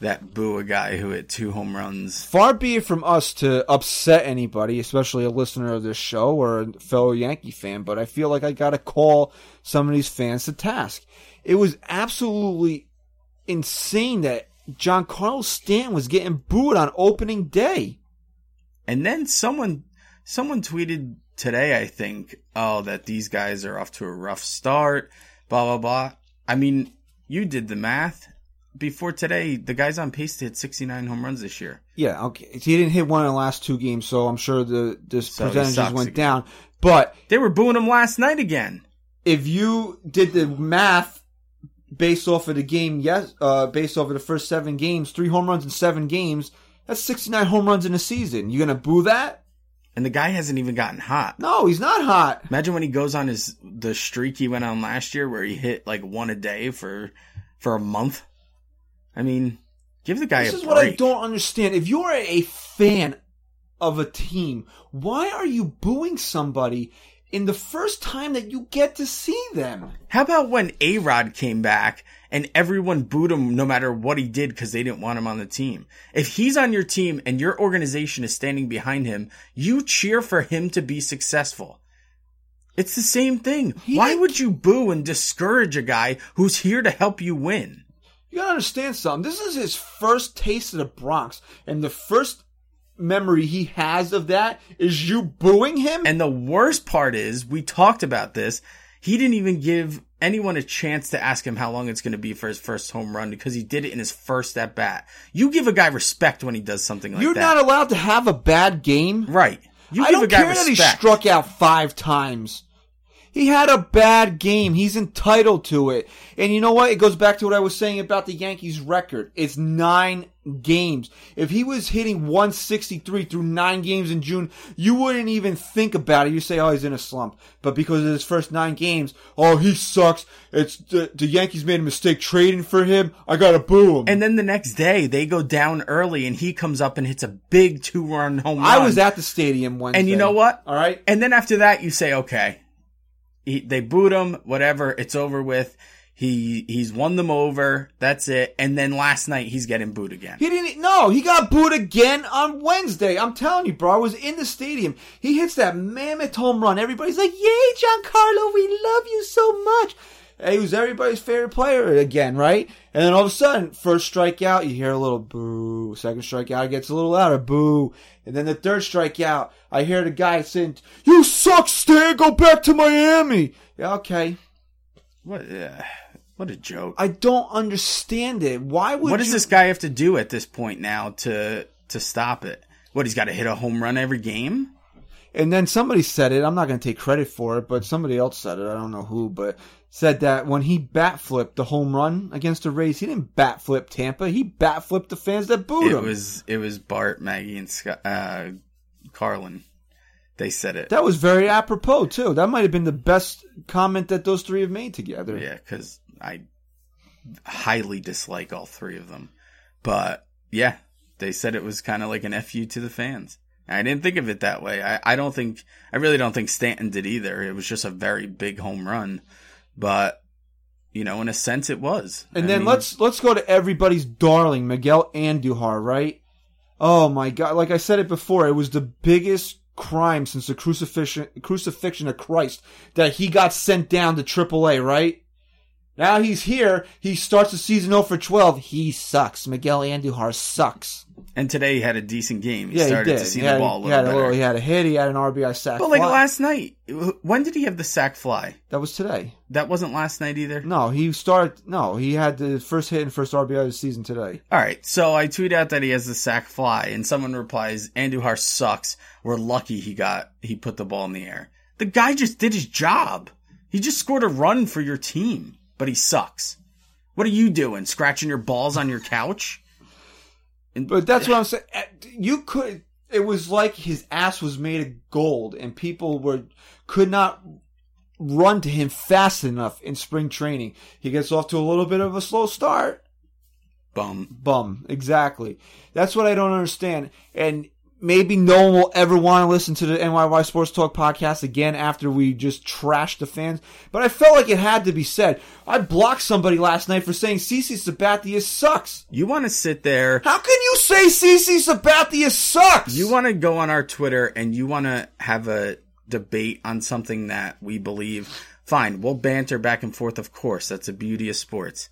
that boo a guy who hit two home runs. far be it from us to upset anybody, especially a listener of this show or a fellow Yankee fan, but I feel like I gotta call some of these fans to task. It was absolutely insane that Giancarlo Stanton was getting booed on opening day. And then someone someone tweeted today, I think, oh, that these guys are off to a rough start, blah blah blah. I mean, you did the math. Before today, the guy's on pace to hit 69 home runs this year. Yeah, okay. He didn't hit one in the last two games, so I'm sure the, the So percentages went again. down. But They were booing him last night again. if you did the math based off of the game, yes, uh, based off of the first seven games, three home runs in seven games, that's 69 home runs in a season. You gonna boo that? And the guy hasn't even gotten hot. No, he's not hot. Imagine when he goes on his the streak he went on last year where he hit like one a day for for a month. I mean, give the guy This is break. what I don't understand. If you're a fan of a team, why are you booing somebody in the first time that you get to see them? How about when A Rod came back and everyone booed him no matter what he did because they didn't want him on the team? If he's on your team and your organization is standing behind him, you cheer for him to be successful. It's the same thing. He Why would you boo and discourage a guy who's here to help you win? You gotta understand something. This is his first taste of the Bronx, and the first memory he has of that is you booing him. And the worst part is, we talked about this. He didn't even give anyone a chance to ask him how long it's going to be for his first home run because he did it in his first at bat. You give a guy respect when he does something like that. You're not allowed to have a bad game. right. You I give don't a guy care that he struck out five times. He had a bad game. He's entitled to it. And you know what? It goes back to what I was saying about the Yankees record. It's nine games. If he was hitting 163 through nine games in June, you wouldn't even think about it. You say, oh, he's in a slump. But because of his first nine games, oh, he sucks. It's the, the Yankees made a mistake trading for him. I gotta boo him. and then the next day, they go down early and he comes up and hits a big two run home run. I was at the stadium Wednesday. And you know what? All right. And then after that, you say, okay, he, they boot him, whatever, it's over with. He he's won them over. That's it. And then last night he's getting booed again. He didn't. No, he got booed again on Wednesday. I'm telling you, bro. I was in the stadium. He hits that mammoth home run. Everybody's like, "Yay, Giancarlo! We love you so much." He was everybody's favorite player again, right? And then all of a sudden, first strikeout, you hear a little boo. Second strikeout, it gets a little louder, boo. And then the third strikeout, I hear the guy saying, "You suck, Stan. Go back to Miami." Yeah, okay. What? Uh, what a joke. I don't understand it. Why would What does you- this guy have to do at this point now to to stop it? What he's got to hit a home run every game? And then somebody said it. I'm not going to take credit for it, but somebody else said it. I don't know who, but said that when he bat flipped the home run against the Rays, he didn't bat flip Tampa. He bat flipped the fans that booed It him. was it was Bart, Maggie, and Scott, uh, Carlin. They said it. that was very apropos too. That might have been the best comment that those three have made together. Yeah, because I highly dislike all three of them. But yeah, they said it was kind of like an fu to the fans. I didn't think of it that way. I, I don't think I really don't think Stanton did either. It was just a very big home run, but you know, in a sense, it was. And I then mean, let's let's go to everybody's darling, Miguel Andujar, right? Oh my god, like I said it before, it was the biggest crime since the crucifixion crucifixion of Christ that he got sent down to AAA, right? Now he's here, he starts the season 0 for 12. He sucks. Miguel Andujar sucks. And today he had a decent game. He yeah, started he did. to see he the had, ball a he had little a better. little, he had a hit, he had an RBI sack. but like fly. last night, when did he have the sac fly? that was today. That wasn't last night either. No, he started. No, he had the first hit and first RBI of the season today. All right, so I tweet out that he has the sac fly, and someone replies, "Andujar sucks. We're lucky he got he put the ball in the air. The guy just did his job. He just scored a run for your team, but he sucks. What are you doing? Scratching your balls on your couch? But that's what I'm saying. You could. It was like his ass was made of gold, and people were could not run to him fast enough in spring training. He gets off to a little bit of a slow start. Bum. Bum. Exactly. That's what I don't understand. And maybe no one will ever want to listen to the NYY Sports Talk podcast again after we just trashed the fans. But I felt like it had to be said. I blocked somebody last night for saying CC Sabathia sucks. You want to sit there. How can you say CC Sabathia sucks? You want to go on our Twitter and you want to have a debate on something that we believe. Fine, we'll banter back and forth, of course. That's the beauty of sports.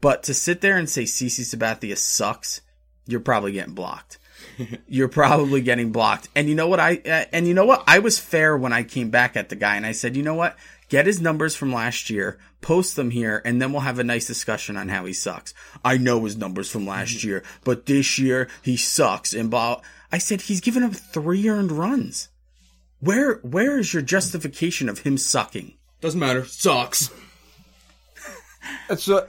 But to sit there and say CC Sabathia sucks, you're probably getting blocked. you're probably getting blocked. And you know what? I uh, and you know what? I was fair when I came back at the guy and I said, you know what? Get his numbers from last year, post them here, and then we'll have a nice discussion on how he sucks. I know his numbers from last year, but this year he sucks. And blah. I said he's given up three earned runs. Where where is your justification of him sucking? Doesn't matter. Sucks. So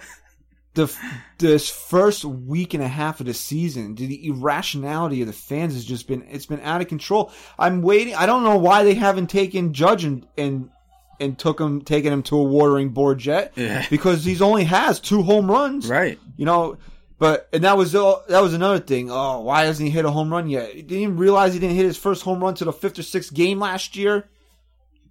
the this first week and a half of the season, the irrationality of the fans has just been it's been out of control. I'm waiting. I don't know why they haven't taken Judge and and and took him taken him to a watering board yet Yeah. because he's only has two home runs. Right. You know, but and that was uh, that was another thing. Oh, why hasn't he hit a home run yet? He Didn't even realize he didn't hit his first home run to the fifth or sixth game last year,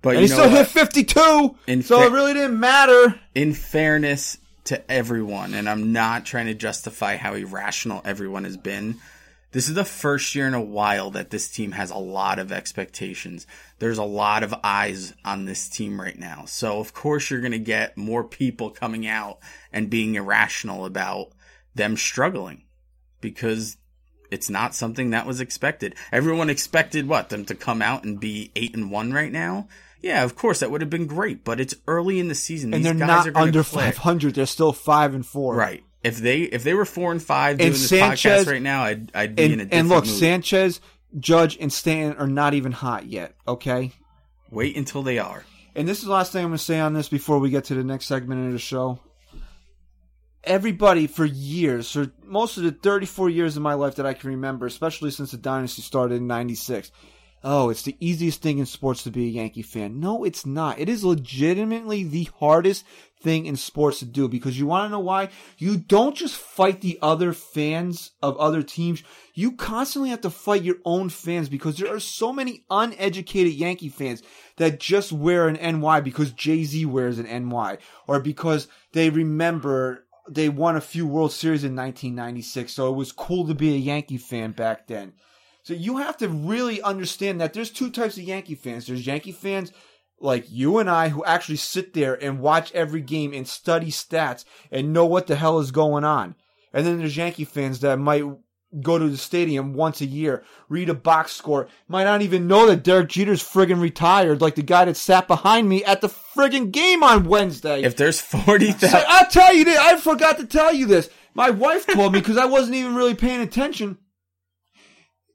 But and he still what? hit 52. In so fa- it really didn't matter. in fairness to everyone, and I'm not trying to justify how irrational everyone has been. This is the first year in a while that this team has a lot of expectations. There's a lot of eyes on this team right now. So, of course, you're going to get more people coming out and being irrational about them struggling because it's not something that was expected. Everyone expected what? Them to come out and be 8 and 1 right now? Yeah, of course, that would have been great, but it's early in the season. And These they're guys not under 500. They're still five and four. Right. If they if they were four and five doing And this Sanchez- podcast right now, I'd I'd be in a And, different and look, mood. Sanchez, Judge, and Stanton are not even hot yet. Okay. Wait until they are. And this is the last thing I'm going to say on this before we get to the next segment of the show. Everybody for years, for most of the 34 years of my life that I can remember, especially since the dynasty started in 96, oh, it's the easiest thing in sports to be a Yankee fan. No, it's not. It is legitimately the hardest thing in sports to do because you want to know why? You don't just fight the other fans of other teams. You constantly have to fight your own fans because there are so many uneducated Yankee fans that just wear an NY because Jay-Z wears an NY or because they remember they won a few World Series in 1996. So it was cool to be a Yankee fan back then. So you have to really understand that there's two types of Yankee fans. There's Yankee fans like you and I who actually sit there and watch every game and study stats and know what the hell is going on. And then there's Yankee fans that might go to the stadium once a year, read a box score, might not even know that Derek Jeter's friggin' retired, like the guy that sat behind me at the friggin' game on Wednesday. If there's forty So I'll tell you this. I forgot to tell you this. My wife told me because I wasn't even really paying attention.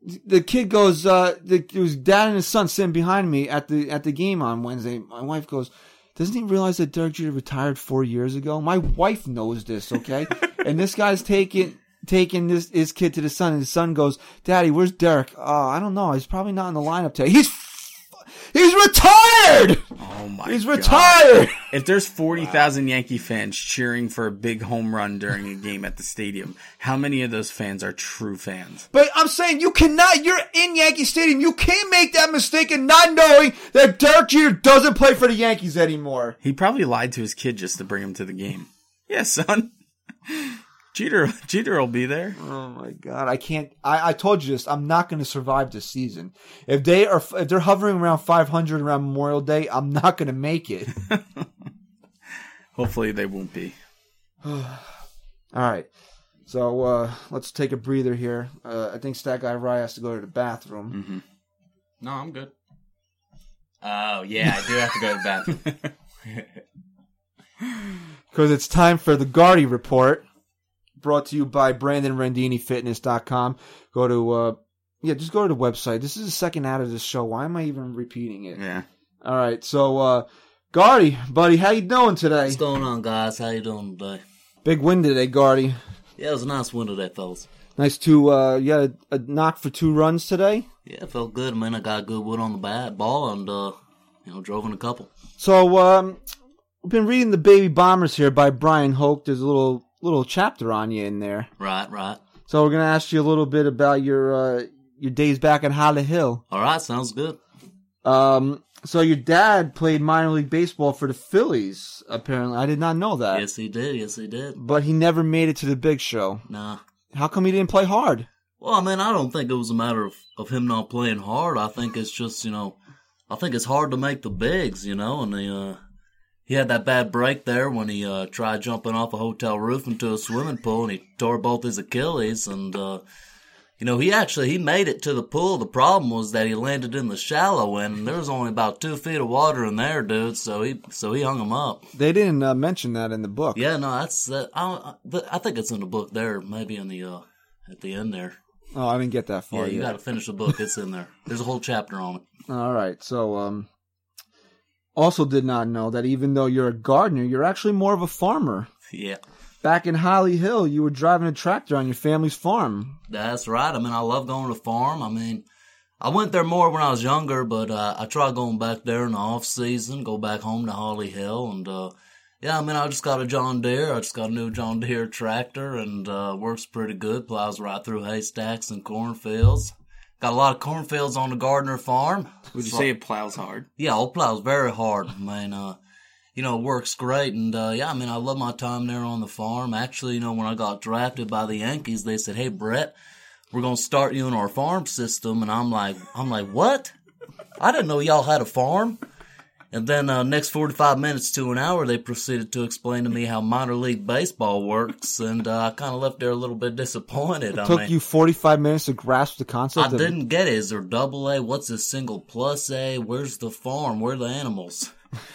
The kid goes, uh, the, it was dad and his son sitting behind me at the at the game on Wednesday. My wife goes, doesn't he realize that Derek Jeter retired four years ago? My wife knows this, okay? and this guy's taking taking this his kid to the son, and the son goes, Daddy, where's Derek? Oh, I don't know. He's probably not in the lineup today. He's he's retired. oh my, He's God. retired. If there's forty thousand Yankee fans cheering for a big home run during a game at the stadium, how many of those fans are true fans? But I'm saying you cannot. You're in Yankee Stadium. You can't make that mistake and not knowing that Derek Jeter doesn't play for the Yankees anymore. He probably lied to his kid just to bring him to the game. Yeah, son. Jeter, Jeter will be there. Oh my God, I can't. I, I told you this. I'm not going to survive this season. If they are, if they're hovering around 500 around Memorial Day, I'm not going to make it. Hopefully, they won't be. All right. So uh, let's take a breather here. Uh, I think Stat Guy Rye has to go to the bathroom. No, I'm good. Oh yeah, I do have to go to the bathroom. because it's time for the Gardy Report, brought to you by BrandonRandiniFitness.com. Go to, uh, yeah, just go to the website. This is the second ad of this show. Why am I even repeating it? Yeah. All right, so uh, Gardy, buddy, how you doing today? What's going on, guys? How you doing today? Big win today, Gardy. Yeah, it was a nice win today, fellas. Nice to, uh, you had a, a knock for two runs today. Yeah, it felt good, man. I got a good wood on the bat ball and, uh, you know, drove in a couple. So, um, we've been reading the Baby Bombers here by Bryan Hoch. There's a little little chapter on you in there. Right, right. So we're gonna ask you a little bit about your uh, your days back in Holly Hill. All right, sounds good. Um, so your dad played minor league baseball for the Phillies. Apparently, I did not know that. Yes, he did. Yes, he did. But he never made it to the big show. Nah. How come he didn't play hard? Well, I mean, I don't think it was a matter of, of him not playing hard. I think it's just, you know, I think it's hard to make the bigs, you know, and the uh, he had that bad break there when he, uh, tried jumping off a hotel roof into a swimming pool and he tore both his Achilles and, uh, you know, he actually, he made it to the pool. The problem was that he landed in the shallow end and there was only about two feet of water in there, dude. So he, so he hung him up. They didn't uh, mention that in the book. Yeah, no, that's, uh, I, I think it's in the book there, maybe in the, uh, at the end there. Oh, I didn't get that far Yeah, you got to finish the book. It's in there. There's a whole chapter on it. All right. So, um, also did not know that even though you're a gardener, you're actually more of a farmer. Yeah, Back in Holly Hill, you were driving a tractor on your family's farm. that's right. I mean, I love going to the farm. I mean, I went there more when I was younger, but uh, I try going back there in the off season, go back home to Holly Hill, and uh, yeah, I mean, I just got a John Deere. I just got a new John Deere tractor, and uh, works pretty good. Plows right through haystacks and cornfields. Got a lot of cornfields on the Gardner farm. Would you say it plows hard? Yeah, it plows very hard. I mean, uh, you know, it works great. And, uh, yeah, I mean, I love my time there on the farm. Actually, you know, when I got drafted by the Yankees, they said, Hey, Brett, we're going to start you in our farm system. And I'm like, I'm like, what? I didn't know y'all had a farm. And then, uh, next 45 minutes to an hour, they proceeded to explain to me how minor league baseball works. And, uh, I kind of left there a little bit disappointed. I Took mean, you 45 minutes to grasp the concept I didn't get it. Is there double A? What's a single plus A? Where's the farm? Where are the animals?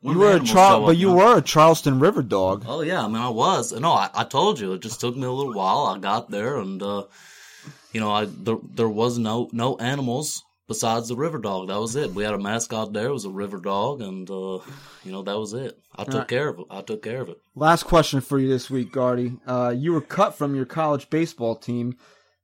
You were a Char- but you man. were a Charleston River dog. Oh yeah, I mean I was. No, I, I told you. It just took me a little while. I got there, and uh, you know, I there, there was no no animals besides the river dog. That was it. We had a mascot there. It was a river dog, and uh, you know that was it. I took Alright. care of it. I took care of it. Last question for you this week, Gardy. Uh, you were cut from your college baseball team,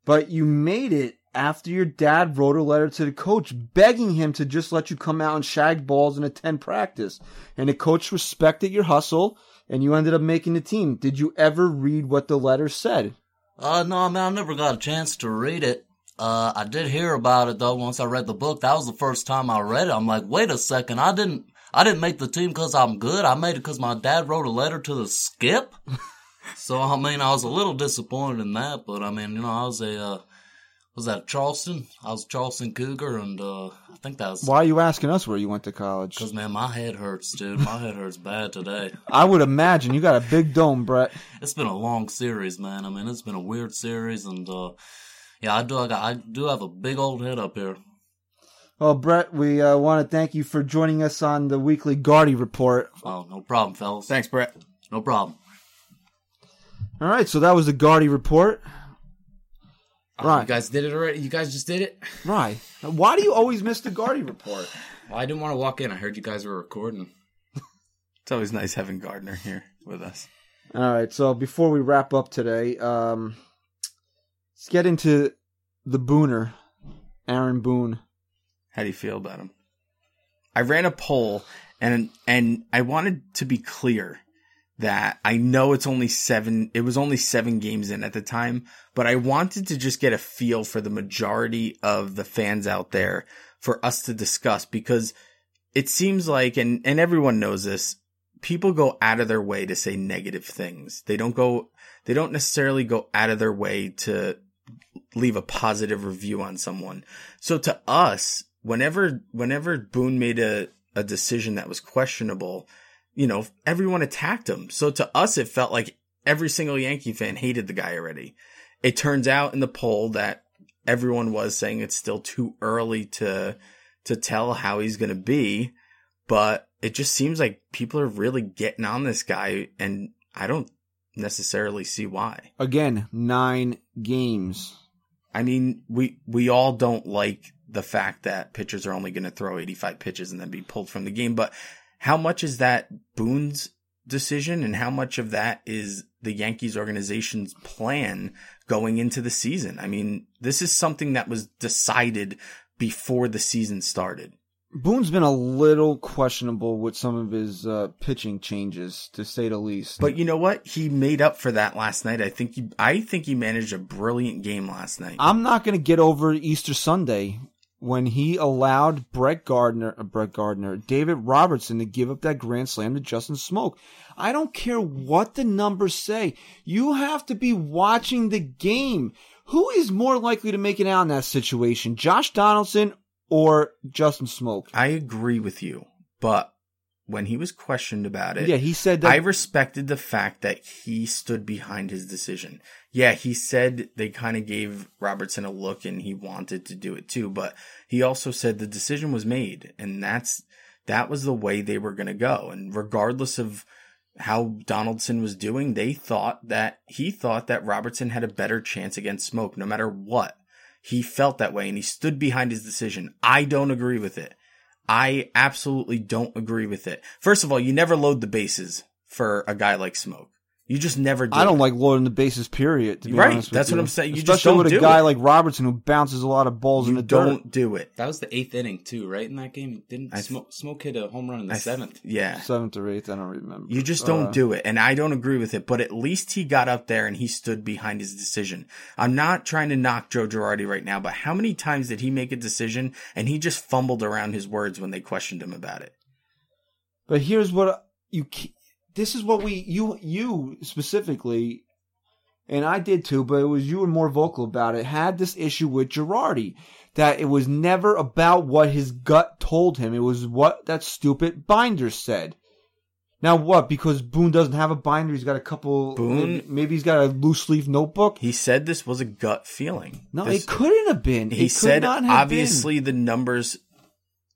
but you made it after your dad wrote a letter to the coach begging him to just let you come out and shag balls and attend practice. And the coach respected your hustle, and you ended up making the team. Did you ever read what the letter said? Uh, no, I mean, I never got a chance to read it. Uh, I did hear about it though once I read the book. That was the first time I read it. I'm like, wait a second, I didn't, I didn't make the team because I'm good. I made it because my dad wrote a letter to the skip. so, I mean, I was a little disappointed in that, but I mean, you know, I was a, uh, was that Charleston? I was Charleston Cougar and, uh, I think that was, Why are you asking us where you went to college? cause man, my head hurts, dude. My head hurts bad today. I would imagine you got a big dome, Brett. it's been a long series, man. I mean, it's been a weird series, and uh, yeah, I do. I, got, I do have a big old head up here. Well, Brett, we uh, want to thank you for joining us on the weekly Gardy report. Oh, no problem, fellas. Thanks, Brett. No problem. All right, so that was the Gardy report. Oh, Right. You guys did it already? You guys just did it? Right. Why do you always miss the Gardy report? Well, I didn't want to walk in. I heard you guys were recording. It's always nice having Gardner here with us. All right, so before we wrap up today, um, let's get into the Booner, Aaron Boone. How do you feel about him? I ran a poll and and I wanted to be clear that I know it's only seven it was only seven games in at the time, but I wanted to just get a feel for the majority of the fans out there for us to discuss because it seems like and, and everyone knows this, people go out of their way to say negative things. They don't go they don't necessarily go out of their way to leave a positive review on someone. So to us, whenever whenever Boone made a, a decision that was questionable, you know, everyone attacked him. So to us it felt like every single Yankee fan hated the guy already. It turns out in the poll that everyone was saying it's still too early to to tell how he's going to be, but it just seems like people are really getting on this guy and I don't necessarily see why. Again, nine games. I mean, we we all don't like the fact that pitchers are only going to throw 85 pitches and then be pulled from the game, but how much is that Boone's decision and how much of that is the Yankees organization's plan going into the season? I mean, this is something that was decided before the season started. Boone's been a little questionable with some of his uh, pitching changes, to say the least. But you know what? He made up for that last night. I think he, I think he managed a brilliant game last night. I'm not going to get over Easter Sunday when he allowed Brett Gardner, uh, Brett Gardner, David Robertson to give up that grand slam to Justin Smoak. I don't care what the numbers say. You have to be watching the game. Who is more likely to make it out in that situation, Josh Donaldson or Justin Smoak? I agree with you, but when he was questioned about it, Yeah, he said that. I respected the fact that he stood behind his decision. Yeah, he said they kind of gave Robertson a look and he wanted to do it too, but he also said the decision was made and that's that was the way they were going to go. And regardless of how Donaldson was doing, they thought that he thought that Robertson had a better chance against Smoak no matter what. He felt that way and he stood behind his decision. I don't agree with it. I absolutely don't agree with it. First of all, you never load the bases for a guy like Smoak. You just never do. I don't it. like loading the bases. Period. To be Right, honest with that's what you. I'm saying. You just Especially don't with a do guy it. like Robertson who bounces a lot of balls in You the don't do it. That was the eighth inning too, right? In that game, didn't I Smoak, Smoak hit a home run in the I seventh? Yeah. Seventh or eighth, I don't remember. You just don't Uh, do it. And I don't agree with it, but at least he got up there and he stood behind his decision. I'm not trying to knock Joe Girardi right now, but how many times did he make a decision and he just fumbled around his words when they questioned him about it? But here's what you. This is what we you you specifically, and I did too. But it was you were more vocal about it. Had this issue with Girardi that it was never about what his gut told him. It was what that stupid binder said. Now what? Because Boone doesn't have a binder. He's got a couple. Boone- maybe he's got a loose leaf notebook. He said this was a gut feeling. No, This- it couldn't have been. he could said obviously the numbers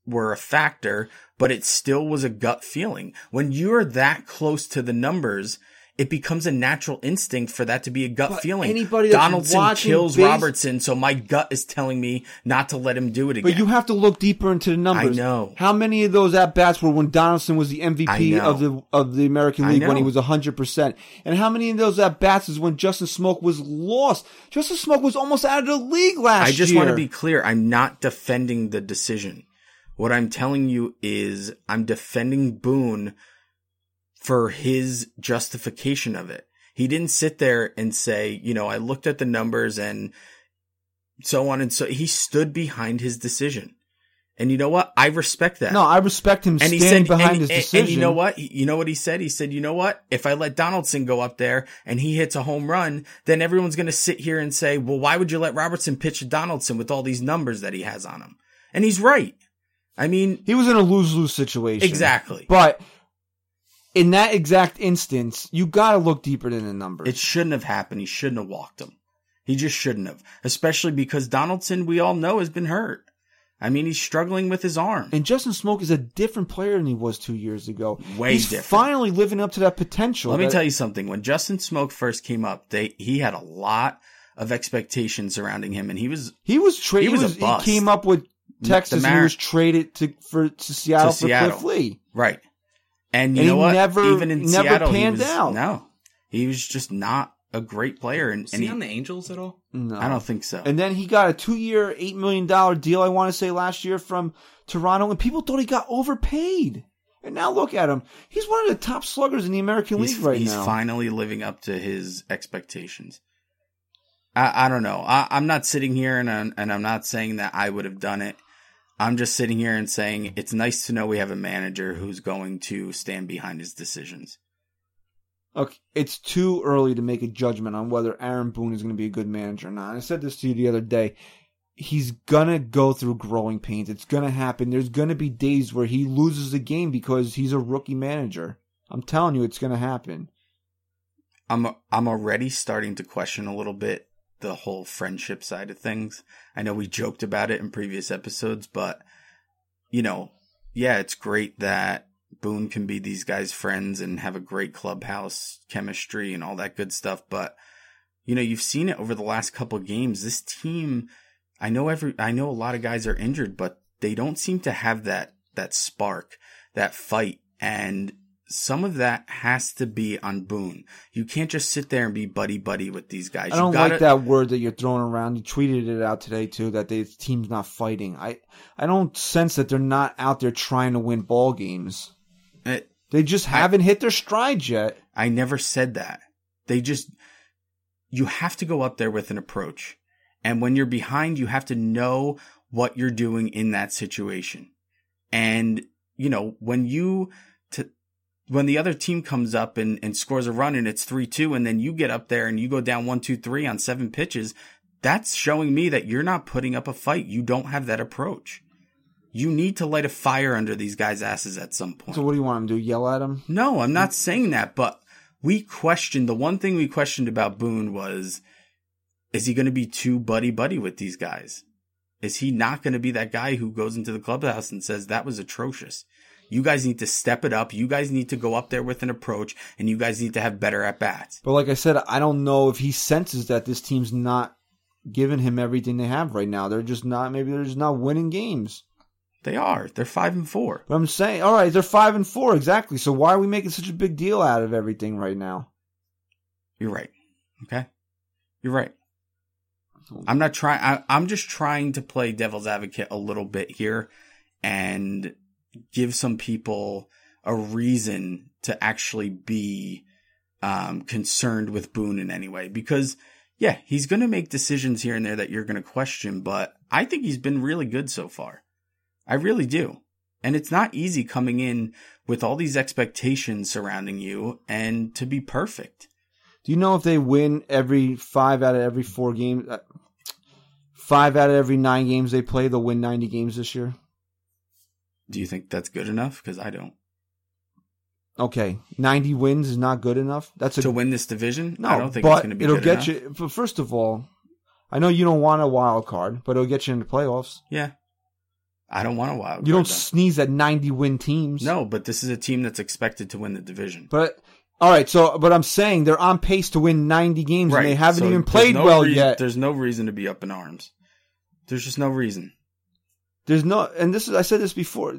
were a factor, but it still was a gut feeling. When you're that close to the numbers, it becomes a natural instinct for that to be a gut But feeling. anybody that's Donaldson kills base- Robertson, so my gut is telling me not to let him do it again. But you have to look deeper into the numbers. I know. How many of those at bats were when Donaldson was the MVP of the of the American League when he was hundred percent? And how many of those at bats is when Justin Smoak was lost? Justin Smoak was almost out of the league last year. I just year. want to be clear. I'm not defending the decision. What I'm telling you is I'm defending Boone for his justification of it. He didn't sit there and say, you know, I looked at the numbers and so on and so he stood behind his decision. And you know what? I respect that. No, I respect him and he said, behind and, his and- decision. and you know what? You know what he said? He said, you know what? If I let Donaldson go up there and he hits a home run, then everyone's going to sit here and say, well, why would you let Robertson pitch to Donaldson with all these numbers that he has on him? And he's right. I mean, He was in a lose lose situation. exactly. But in that exact instance, you got to look deeper than the numbers. It shouldn't have happened. He shouldn't have walked him. He just shouldn't have, especially because Donaldson, we all know, has been hurt. I mean, he's struggling with his arm. and Justin Smoak is a different player than he was two years ago. Way He's different. finally living up to that potential. Let me tell you something. When Justin Smoak first came up, they he had a lot of expectations surrounding him, and he was He was He was He, a was- he came up with Texas. and Mar- he was traded to for to Seattle To for Seattle. Cliff Lee. right. And you And know he what? never- Even in never Seattle, panned he was, out. No, he was just not a great player, and, Was and he he, on the Angels at all? No, I don't think so. And then he got a two-year, eight million dollar deal. I want to say last year from Toronto, and people thought he got overpaid. And now look at him; he's one of the top sluggers in the American he's League right he's now. He's finally living up to his expectations. I, I don't know. I, I'm not sitting here and I'm, and I'm not saying that I would have done it. I'm just sitting here and saying it's nice to know we have a manager who's going to stand behind his decisions. Okay, it's too early to make a judgment on whether Aaron Boone is going to be a good manager or not. I said this to you the other day. He's gonna go through growing pains. It's gonna happen. There's gonna be days where he loses a game because he's a rookie manager. I'm telling you, it's gonna happen. I'm I'm already starting to question a little bit the whole friendship side of things. I know we joked about it in previous episodes, but you know, yeah, it's great that Boone can be these guys' friends and have a great clubhouse chemistry and all that good stuff, but you know, you've seen it over the last couple games. This team, I know every I know a lot of guys are injured, but they don't seem to have that that spark, that fight and some of that has to be on Boone. You can't just sit there and be buddy buddy with these guys. I don't gotta, like that word that you're throwing around. You tweeted it out today too that the team's not fighting. I I don't sense that they're not out there trying to win ball games. Uh, They just haven't hit their stride yet. I never said that. They just, you have to go up there with an approach. And when you're behind, you have to know what you're doing in that situation. And, you know, when you, to, when the other team comes up and, and scores a run and it's 3-2 and then you get up there and you go down 1-2-3 on seven pitches, that's showing me that you're not putting up a fight. You don't have that approach. You need to light a fire under these guys' asses at some point. So what do you want them to do? Yell at them? No, I'm not saying that, but we questioned the one thing we questioned about Boone was is he going to be too buddy buddy with these guys? Is he not going to be that guy who goes into the clubhouse and says that was atrocious? You guys need to step it up. You guys need to go up there with an approach and you guys need to have better at bats. But like I said, I don't know if he senses that this team's not giving him everything they have right now. They're just not. Maybe they're just not winning games. They are. They're five and four. But I'm saying, all right, they're five and four exactly. So why are we making such a big deal out of everything right now? You're right. Okay. You're right. I'm not trying. I'm just trying to play devil's advocate a little bit here and give some people a reason to actually be um, concerned with Boone in any way. Because, yeah, he's going to make decisions here and there that you're going to question, but I think he's been really good so far. I really do. And it's not easy coming in with all these expectations surrounding you and to be perfect. Do you know if they win every five out of every four games, uh, five out of every nine games they play, they'll win 90 games this year? Do you think that's good enough? Because I don't. Okay, 90 wins is not good enough. That's a to win this division, no, I don't think it's going to be it'll good get enough. you. But first of all, I know you don't want a wild card, but it'll get you into the playoffs. Yeah, I don't want a wild. You don't sneeze at 90 win teams. No, but this is a team that's expected to win the division. But all right, so but I'm saying they're on pace to win 90 games and they haven't so even played no well reason- yet. There's no reason to be up in arms. There's just no reason. There's no, and this is I said this before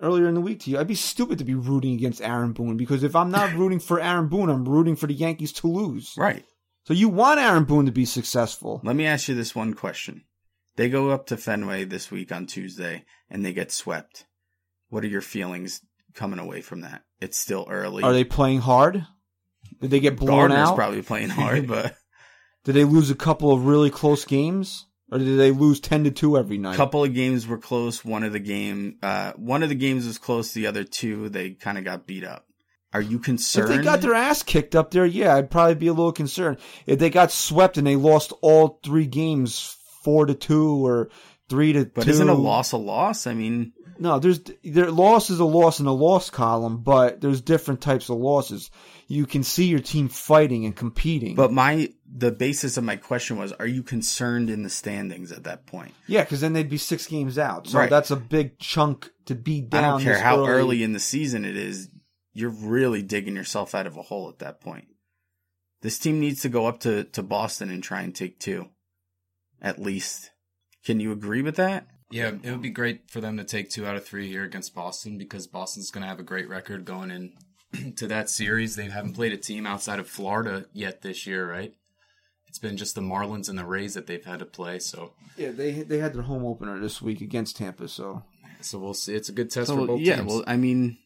earlier in the week to you. I'd be stupid to be rooting against Aaron Boone because if I'm not rooting for Aaron Boone, I'm rooting for the Yankees to lose. Right. So you want Aaron Boone to be successful. Let me ask you this one question. They go up to Fenway this week on Tuesday and they get swept. What are your feelings coming away from that? It's still early. Are they playing hard? Did they get blown Gardner's out? probably playing hard, but Did they lose a couple of really close games, or did they lose ten to two every night? a couple of games were close. One of the game, uh, one of the games was close. The other two, they kind of got beat up. Are you concerned? If they got their ass kicked up there, yeah, I'd probably be a little concerned. If they got swept and they lost all three games, four to two or three to but two, isn't a loss a loss? I mean, No, there's there loss is a loss in a loss column, but there's different types of losses. You can see your team fighting and competing. but my the basis of my question was: Are you concerned in the standings at that point? yeah, because then they'd be six games out. So Right. that's a big chunk to be down. I don't care how early in the season it is. You're really digging yourself out of a hole at that point. This team needs to go up to, to Boston and try and take two. At least. Can you agree with that? Yeah, it would be great for them to take two out of three here against Boston because Boston's going to have a great record going in to that series. They haven't played a team outside of Florida yet this year, right? It's been just the Marlins and the Rays that they've had to play. So, Yeah, they they had their home opener this week against Tampa. So so we'll see. It's a good test for both yeah, teams. well, I mean,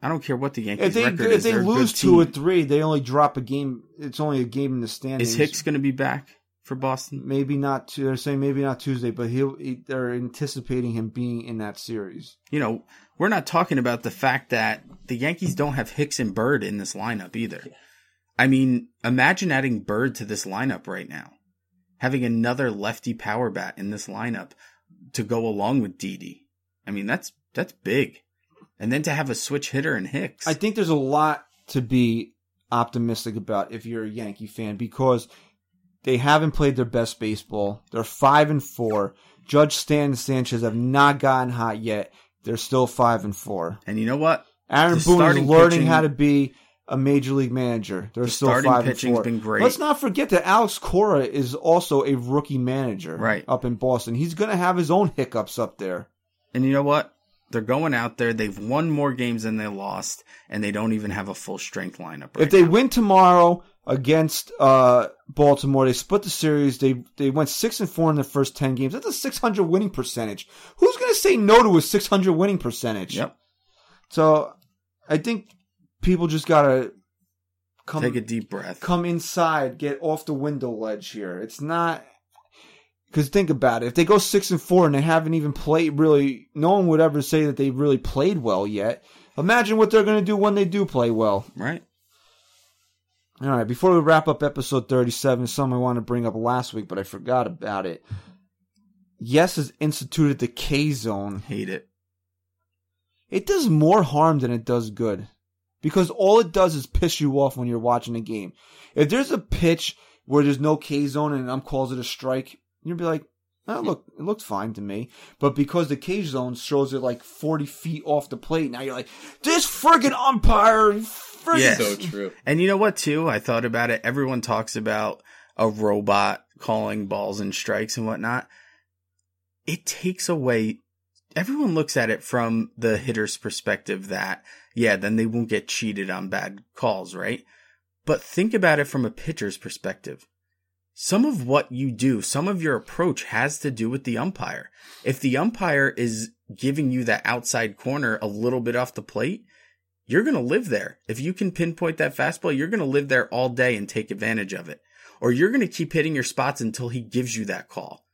I don't care what the Yankees if they record if is. they they're lose two or three, they only drop a game. It's only a game in the standings. Is Hicks going to be back for Boston? maybe not? They're saying maybe not Tuesday, but he'll. He, they're anticipating him being in that series. You know, we're not talking about the fact that the Yankees don't have Hicks and Bird in this lineup either. I mean, imagine adding Bird to this lineup right now. Having another lefty power bat in this lineup to go along with Didi. I mean, that's that's big. And then to have a switch hitter in Hicks. I think there's a lot to be optimistic about if you're a Yankee fan because they haven't played their best baseball. They're five and four. Judge Stan and Sanchez have not gotten hot yet. They're still five and four. and you know what? Aaron The Boone is learning pitching- how to be a major league manager. They're The still five and pitching's four. been great. Let's not forget that Alex Cora is also a rookie manager, Right. up in Boston. He's going to have his own hiccups up there. And you know what? They're going out there. They've won more games than they lost, and they don't even have a full strength lineup. Right if they now. win tomorrow against uh, Baltimore, they split the series. They they went six and four in their first ten games. That's a six hundred winning percentage. Who's going to say no to a six hundred winning percentage? Yep. So I think people just gotta come take a deep breath. come inside, get off the window ledge here. It's not because think about it. If they go six and four and they haven't even played really, no one would ever say that they really played well yet. Imagine what they're going to do when they do play well. Right. All right, before we wrap up episode 37, something I want to bring up last week, but I forgot about it. Yes has instituted the K zone. Hate it. It does more harm than it does good. Because all it does is piss you off when you're watching a game. If there's a pitch where there's no K zone and um calls it a strike, you'll be like, oh, look, it looked fine to me. But because the cage zone shows it like 40 feet off the plate, now you're like, this friggin' umpire, friggin' Yeah. So true. And you know what, too? I thought about it. Everyone talks about a robot calling balls and strikes and whatnot. It takes away. Everyone looks at it from the hitter's perspective that, yeah, then they won't get cheated on bad calls, right? But think about it from a pitcher's perspective. Some of what you do, some of your approach has to do with the umpire. If the umpire is giving you that outside corner a little bit off the plate, you're going to live there. If you can pinpoint that fastball, you're going to live there all day and take advantage of it. Or you're going to keep hitting your spots until he gives you that call.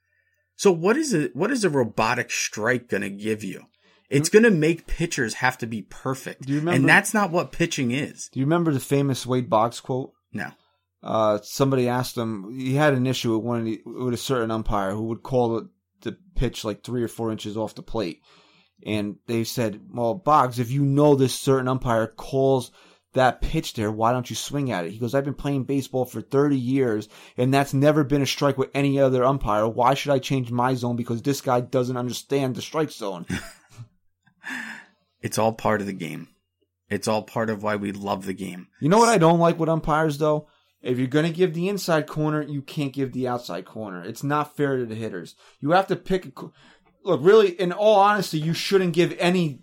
So what is a what is a robotic strike going to give you? It's going to make pitchers have to be perfect. Do you remember- and that's not what pitching is. Do you remember the famous Wade Boggs quote? No. Uh, somebody asked him. He had an issue with one of the, with a certain umpire who would call the, the pitch like three or four inches off the plate, and they said, "Well, Boggs, if you know this certain umpire calls that pitch there, why don't you swing at it?" He goes, "I've been playing baseball for thirty years, and that's never been a strike with any other umpire. Why should I change my zone because this guy doesn't understand the strike zone?" It's all part of the game. It's all part of why we love the game. You know what I don't like with umpires though? If you're going to give the inside corner, you can't give the outside corner. It's not fair to the hitters. You have to pick a Look, really in all honesty, you shouldn't give any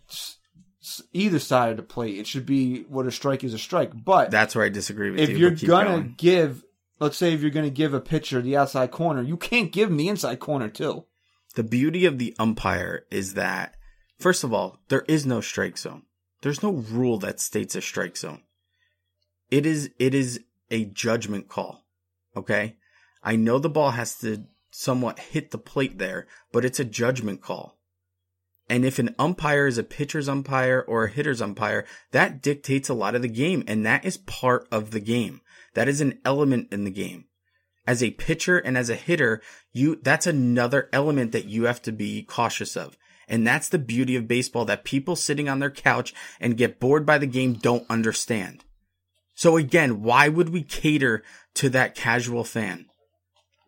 either side of the plate. It should be what a strike is a strike. But That's where I disagree with if you. If you're keep going give let's say if you're going to give a pitcher the outside corner, you can't give him the inside corner too. The beauty of the umpire is that, first of all, there is no strike zone. There's no rule that states a strike zone. It is, it is a judgment call. Okay. I know the ball has to somewhat hit the plate there, but it's a judgment call. And if an umpire is a pitcher's umpire or a hitter's umpire, that dictates a lot of the game. And that is part of the game. That is an element in the game as a pitcher and as a hitter, you that's another element that you have to be cautious of. And that's the beauty of baseball that people sitting on their couch and get bored by the game don't understand. So again, why would we cater to that casual fan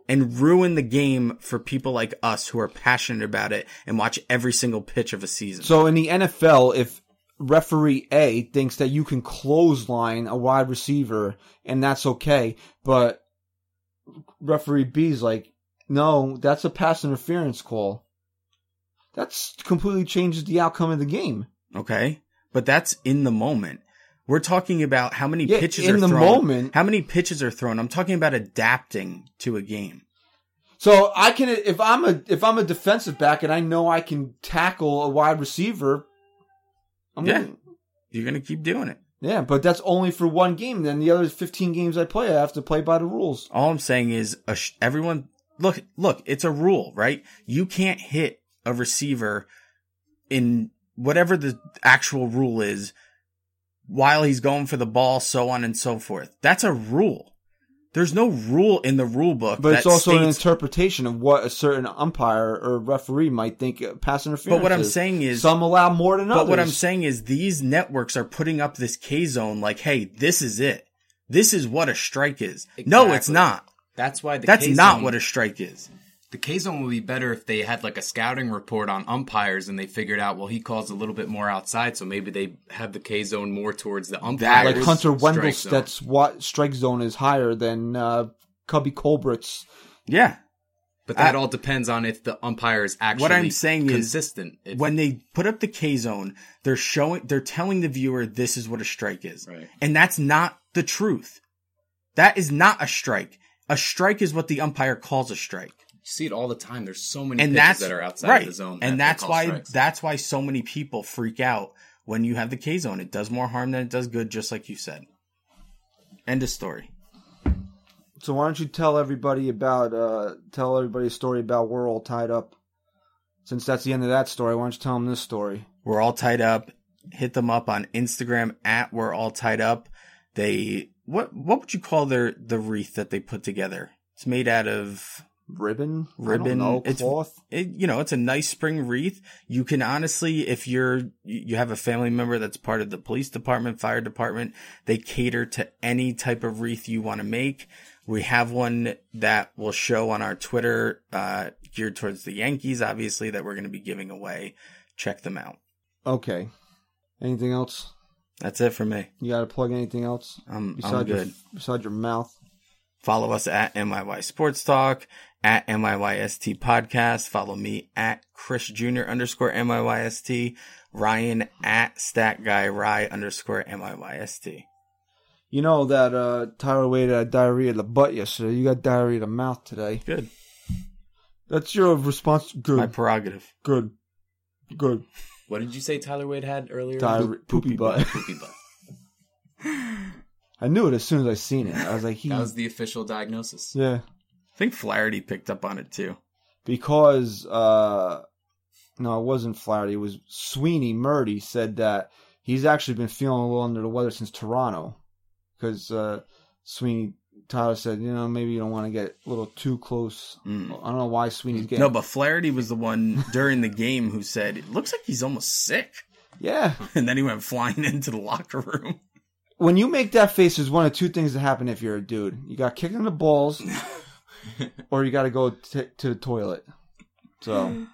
and ruin the game for people like us who are passionate about it and watch every single pitch of a season? So in the NFL, if referee A thinks that you can clothesline a wide receiver and that's okay, but referee B's like, no, that's a pass interference call. That's completely changes the outcome of the game. Okay. But that's in the moment. We're talking about how many Yeah, pitches in are the thrown. moment. How many pitches are thrown? I'm talking about adapting to a game. So I can, if I'm a, if I'm a defensive back and I know I can tackle a wide receiver, I'm Yeah. gonna, You're going to keep doing it. yeah, but that's only for one game. Then the other 15 games I play, I have to play by the rules. All I'm saying is a sh- everyone look look, it's a rule, right? You can't hit a receiver in whatever the actual rule is while he's going for the ball, so on and so forth. That's a rule. There's no rule in the rule book. But that it's also an interpretation of what a certain umpire or referee might think uh, pass interference. But what I'm is. saying is- some allow more than others. But what I'm saying is these networks are putting up this K zone like, hey, this is it. This is what a strike is. No, it's not. That's why the That's K not what a strike is. The K zone would be better if they had like a scouting report on umpires and they figured out, well, he calls a little bit more outside, so maybe they have the K zone more towards the umpire. like Hunter Wendelstedt's what strike zone is higher than uh, Cubby Colbert's. Yeah. But that I- all depends on if the umpire is actually What I'm saying is, consistent. If- when they put up the K zone, they're showing, they're telling the viewer this is what a strike is. Right. And that's not the truth. That is not a strike. A strike is what the umpire calls a strike. You see it all the time. There's so many And pitches that's that are outside right. of the zone. that and they that's why strikes. that's why so many people freak out when you have the K zone. It does more harm than it does good, just like you said. End of story. So why don't you tell everybody about uh tell everybody a story about we're all tied up. Since that's the end of that story, why don't you tell them this story? We're all tied up. Hit them up on Instagram at We're All Tied Up. They what what would you call their the wreath that they put together? It's made out of Ribbon, ribbon. Know, it's cloth. It, you know, it's a nice spring wreath. You can honestly, if you're you have a family member that's part of the police department, fire department, they cater to any type of wreath you want to make. We have one that will show on our Twitter, uh, geared towards the Yankees, obviously, that we're going to be giving away. Check them out. Okay. Anything else? That's it for me. You got to plug anything else I'm, I'm besides your besides your mouth? Follow us at NYY Sports Talk, at NYYST Podcast. Follow me at Chris Jr. underscore NYYST. Ryan at Stat Guy Rye underscore NYYST. You know that uh, Tyler Wade had diarrhea of the butt yesterday. You got diarrhea of the mouth today. Good. That's your response. Good. My prerogative. good. Good. what did you say Tyler Wade had earlier? Diarrhea, poopy butt. Poopy butt. I knew it as soon as I seen it. I was like, he. That was the official diagnosis. yeah. I think Flaherty picked up on it too. because uh no, it wasn't Flaherty. It was Sweeny Murti said that he's actually been feeling a little under the weather since Toronto because uh, Sweeny Tyler said, you know, maybe you don't want to get a little too close. Mm. I don't know why Sweeny's getting. No, but Flaherty was the one during the game who said, it looks like he's almost sick. yeah, And then he went flying into the locker room. when you make that face, there's one of two things that happen if you're a dude. You got kicked in the balls, or you got to go t- to the toilet. So,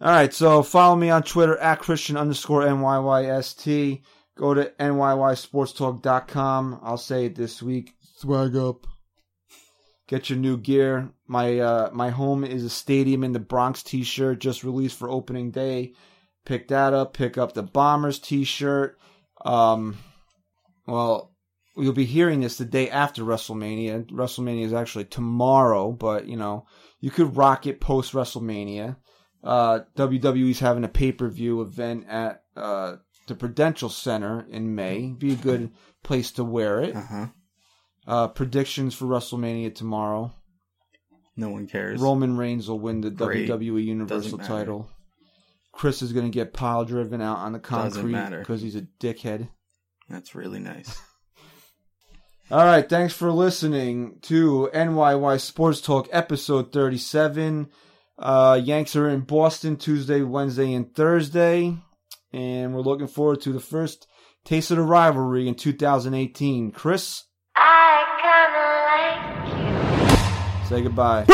all right. So follow me on Twitter at Christian underscore NYYST. Go to NYYSportsTalk.com. I'll say it this week. Swag up. Get your new gear. My uh, my home is a stadium in the Bronx T-shirt just released for opening day. Pick that up. Pick up the Bombers T-shirt. Um, well, you'll be hearing this the day after WrestleMania. WrestleMania is actually tomorrow, but you know you could rock it post WrestleMania. Uh, WWE's having a pay per view event at uh, the Prudential Center in May. Be a good place to wear it. Uh huh. Uh, predictions for WrestleMania tomorrow. No one cares. Roman Reigns will win the Great. WWE Universal title. Chris is going to get pile driven out on the concrete because he's a dickhead. That's really nice. All right, thanks for listening to NYY Sports Talk episode 37. Uh, Yanks are in Boston Tuesday, Wednesday, and Thursday, and we're looking forward to the first taste of the rivalry in 2018. Chris, I kinda like you. say goodbye.